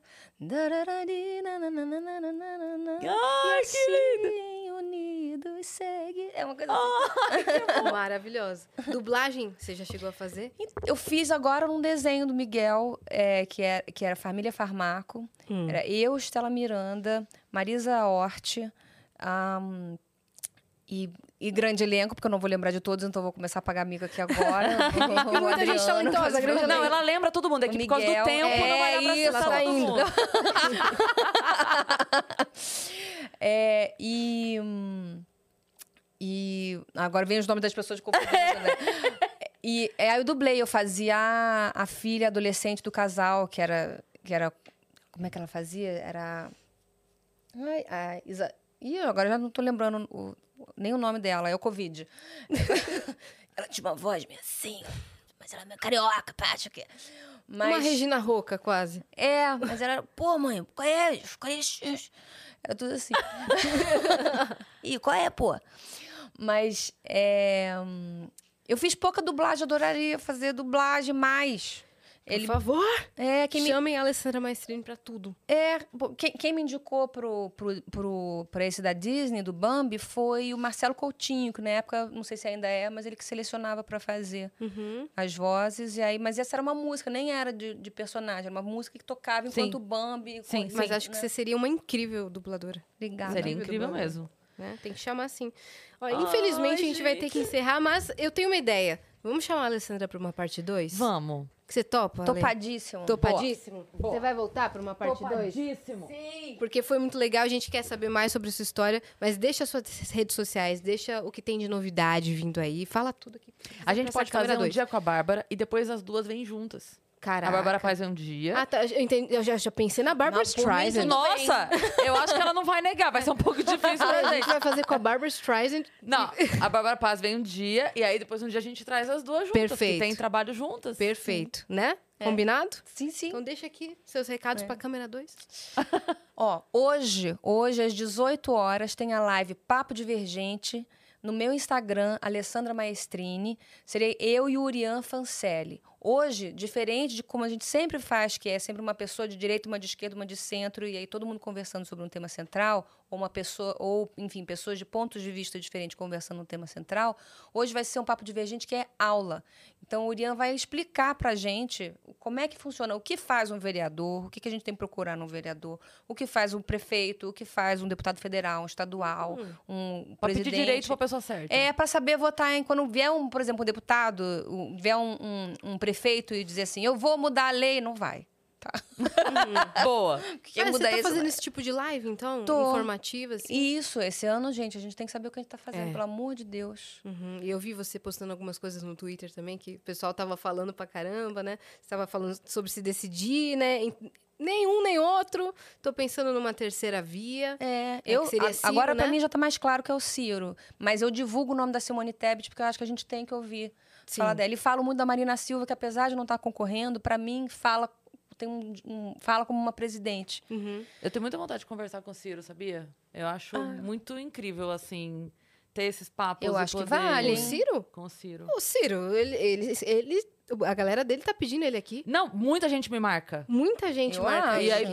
Ai, e assim, unidos segue. É uma coisa assim. Maravilhosa. Dublagem, você já chegou a fazer? Eu fiz agora um desenho do Miguel, é, que, era, que era Família Farmaco. Hum. Era eu, Estela Miranda, Marisa Hort, ahn, e, e grande elenco, porque eu não vou lembrar de todos, então vou começar a pagar mico aqui agora. E muita gente talentosa, grande Não, ela lembra todo mundo. É que por causa do Miguel, tempo não vai é dar pra isso, citar tá todo indo. mundo. É, e, hum, e agora vem os nomes das pessoas confundidas, né? E é, aí eu dublei, eu fazia a, a filha adolescente do casal, que era, que era. Como é que ela fazia? Era. Ai, a Isa. Ih, agora eu já não tô lembrando o- nem o nome dela, é o Covid. ela tinha uma voz meio assim, mas ela é meio carioca, acho que. Mas... Uma Regina Roca, quase. É, mas ela era, pô, mãe, qual é? Qual é? isso?" Era tudo assim. e qual é, pô? Mas é, eu fiz pouca dublagem, adoraria fazer dublagem mais. Ele Por favor, é quem me, chamem a Alessandra Maestrini pra tudo. é quem, quem me indicou pro, pro, pro, pra esse da Disney, do Bambi, foi o Marcelo Coutinho, que na época, não sei se ainda é, mas ele que selecionava pra fazer Uhum. as vozes. E aí, mas essa era uma música, nem era de, de personagem, era uma música que tocava enquanto Sim. o Bambi. Sim, com- Mas né? acho que você seria uma incrível dubladora. Obrigada. Seria incrível mesmo. né? Tem que chamar assim. Olha, Ai, infelizmente a gente vai ter que gente. encerrar, mas eu tenho uma ideia. Vamos chamar a Alessandra pra uma parte 2? Vamos. Que você topa? Ale? Topadíssimo. Topadíssimo? Você vai voltar pra uma parte 2? Topadíssimo. Sim, porque foi muito legal, a gente quer saber mais sobre sua história, mas deixa as suas redes sociais, deixa o que tem de novidade vindo aí, fala tudo aqui. A gente pode fazer um dois. dia com a Bárbara e depois as duas vêm juntas. Caraca. A Bárbara faz um dia. Ah, tá, eu, entendi, eu já, já pensei na mim, Streisand. Nossa! Eu acho que ela não vai negar, vai ser um pouco difícil pra A gente gente. vai fazer com a Barbara Streisand. Não, a Bárbara Paz vem um dia e aí depois um dia a gente traz as duas juntas. Perfeito. Que tem trabalho juntas. Perfeito, né? Combinado? Sim, sim. Então deixa aqui seus recados pra câmera 2. Ó, hoje, hoje às 18 horas tem a live Papo Divergente no meu Instagram, Alessandra Maestrini. Serei eu e o Urian Fancelli. Hoje, diferente de como a gente sempre faz, que é sempre uma pessoa de direita, uma de esquerda, uma de centro, e aí todo mundo conversando sobre um tema central, ou uma pessoa, ou, enfim, pessoas de pontos de vista diferentes conversando um tema central, hoje vai ser um papo divergente que é aula. Então, o Urian vai explicar pra gente como é que funciona, o que faz um vereador, o que, que a gente tem que procurar num vereador, o que faz um prefeito, o que faz um deputado federal, um estadual, um Pra presidente. pedir direito pra pessoa certa. É para saber votar em quando vier um, por exemplo, um deputado, um- vier um, um- um prefeito e dizer assim, eu vou mudar a lei, não vai. Tá? Boa. Quem ah, você tá isso, fazendo esse tipo de live, então? Tô. Informativa, assim? Isso, esse ano, gente, a gente tem que saber o que a gente tá fazendo, É. pelo amor de Deus. Uhum. E eu vi você postando algumas coisas no Twitter também, que o pessoal tava falando pra caramba, né? Você tava falando sobre se decidir, né? Em- Nenhum nem outro. Tô pensando numa terceira via. É, que eu, seria a- Ciro, agora pra né? mim já tá mais claro que é o Ciro. Mas eu divulgo o nome da Simone Tebet porque eu acho que a gente tem que ouvir Sim. falar dela. E falo muito da Marina Silva, que apesar de não estar concorrendo, pra mim fala, tem um, um- fala como uma presidente. Uhum. Eu tenho muita vontade de conversar com o Ciro, sabia? Eu acho muito incrível, assim, ter esses papos. Eu acho que vale, O hein? Ciro? Com o Ciro. O Ciro, ele, ele, ele- A galera dele tá pedindo ele aqui. Não, muita gente me marca. Muita gente Eu marca acho. E aí,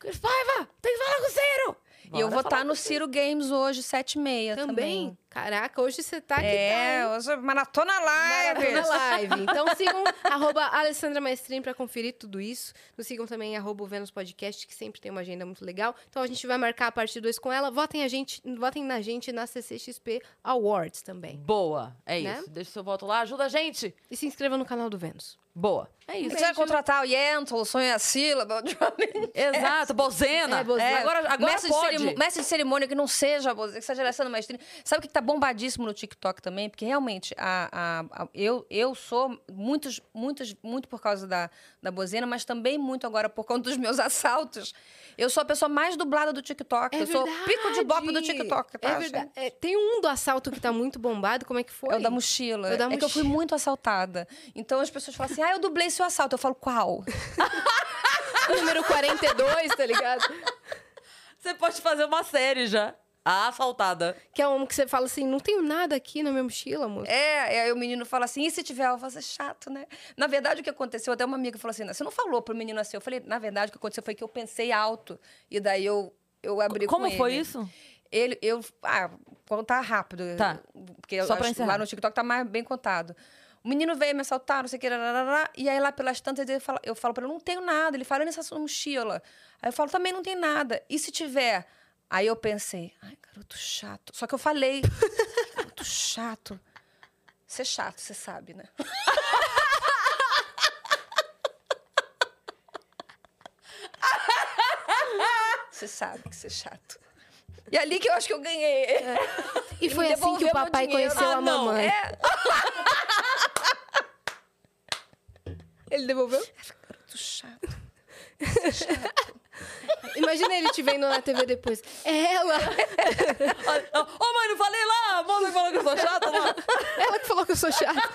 Paiva, tem que falar com o Ciro! E eu vou estar no Ciro Games hoje, sete e meia também. Também. Caraca, hoje você tá aqui. É, tá, hoje é maratona live. Maratona Live. Então sigam arroba Alessandra Maestrin pra conferir tudo isso. Nos sigam também arroba o Vênus Podcast, que sempre tem uma agenda muito legal. Então a gente vai marcar a parte 2 com ela. Votem, a gente, votem na gente na CCXP Awards também. Boa, é Né? isso. Deixa o seu voto lá, ajuda a gente. E se inscreva no canal do Vênus. Boa. É Se isso. quiser contratar o Yentl, sonha a sílaba. Exato, Bozena. É, Bozena. Agora, agora mestre, de pode. cerimo- mestre de cerimônia que não seja, que seja Alessandra Maestrini. Sabe o que tá bombadíssimo no TikTok também? Porque realmente a, a- a- eu, eu sou muitos, muitos, muito por causa da, da Bozena, mas também muito agora por conta dos meus assaltos. Eu sou a pessoa mais dublada do TikTok. eu sou o pico de bop do TikTok, tá? É verdade. É, tem um do assalto que tá muito bombado. Como é que foi? É o da mochila. É o da É que eu fui mochila. muito assaltada. Então as pessoas falam assim: ah, eu dublei seu assalto. Eu falo, qual? Número 42, tá ligado? Você pode fazer uma série já. A assaltada. Que é um que você fala assim, não tenho nada aqui na minha mochila, moça. É, e aí o menino fala assim, e se tiver? Eu falo assim, chato, né? Na verdade, o que aconteceu, até uma amiga falou assim, você não falou pro menino assim. Eu falei, na verdade, o que aconteceu foi que eu pensei alto. E daí eu, eu abri com Como foi ele. isso? Ele, eu, ah, contar rápido. Tá. Porque eu Só pra acho que lá encerrar. no TikTok tá mais bem contado. O menino veio me assaltar, não sei o que, e aí lá pelas tantas ele fala, eu falo pra ele, não tenho nada. Ele fala, nessa mochila. Aí eu falo, também não tem nada. E se tiver? Aí eu pensei, ai, garoto chato. Só que eu falei, garoto chato. Ser chato, você sabe, né? Você sabe que você é chato. E ali que eu acho que eu ganhei. E Ele foi assim que o papai dinheiro. conheceu Ah, a não, mamãe. É, Ele devolveu? garoto chato. Imagina ele te vendo na TV depois. É ela! Ô, oh, mãe, não falei lá? A moça que falou que eu sou chata lá. Ela que falou que eu sou chata.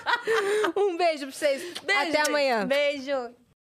Um beijo pra vocês. Beijo, Até amanhã. Beijo.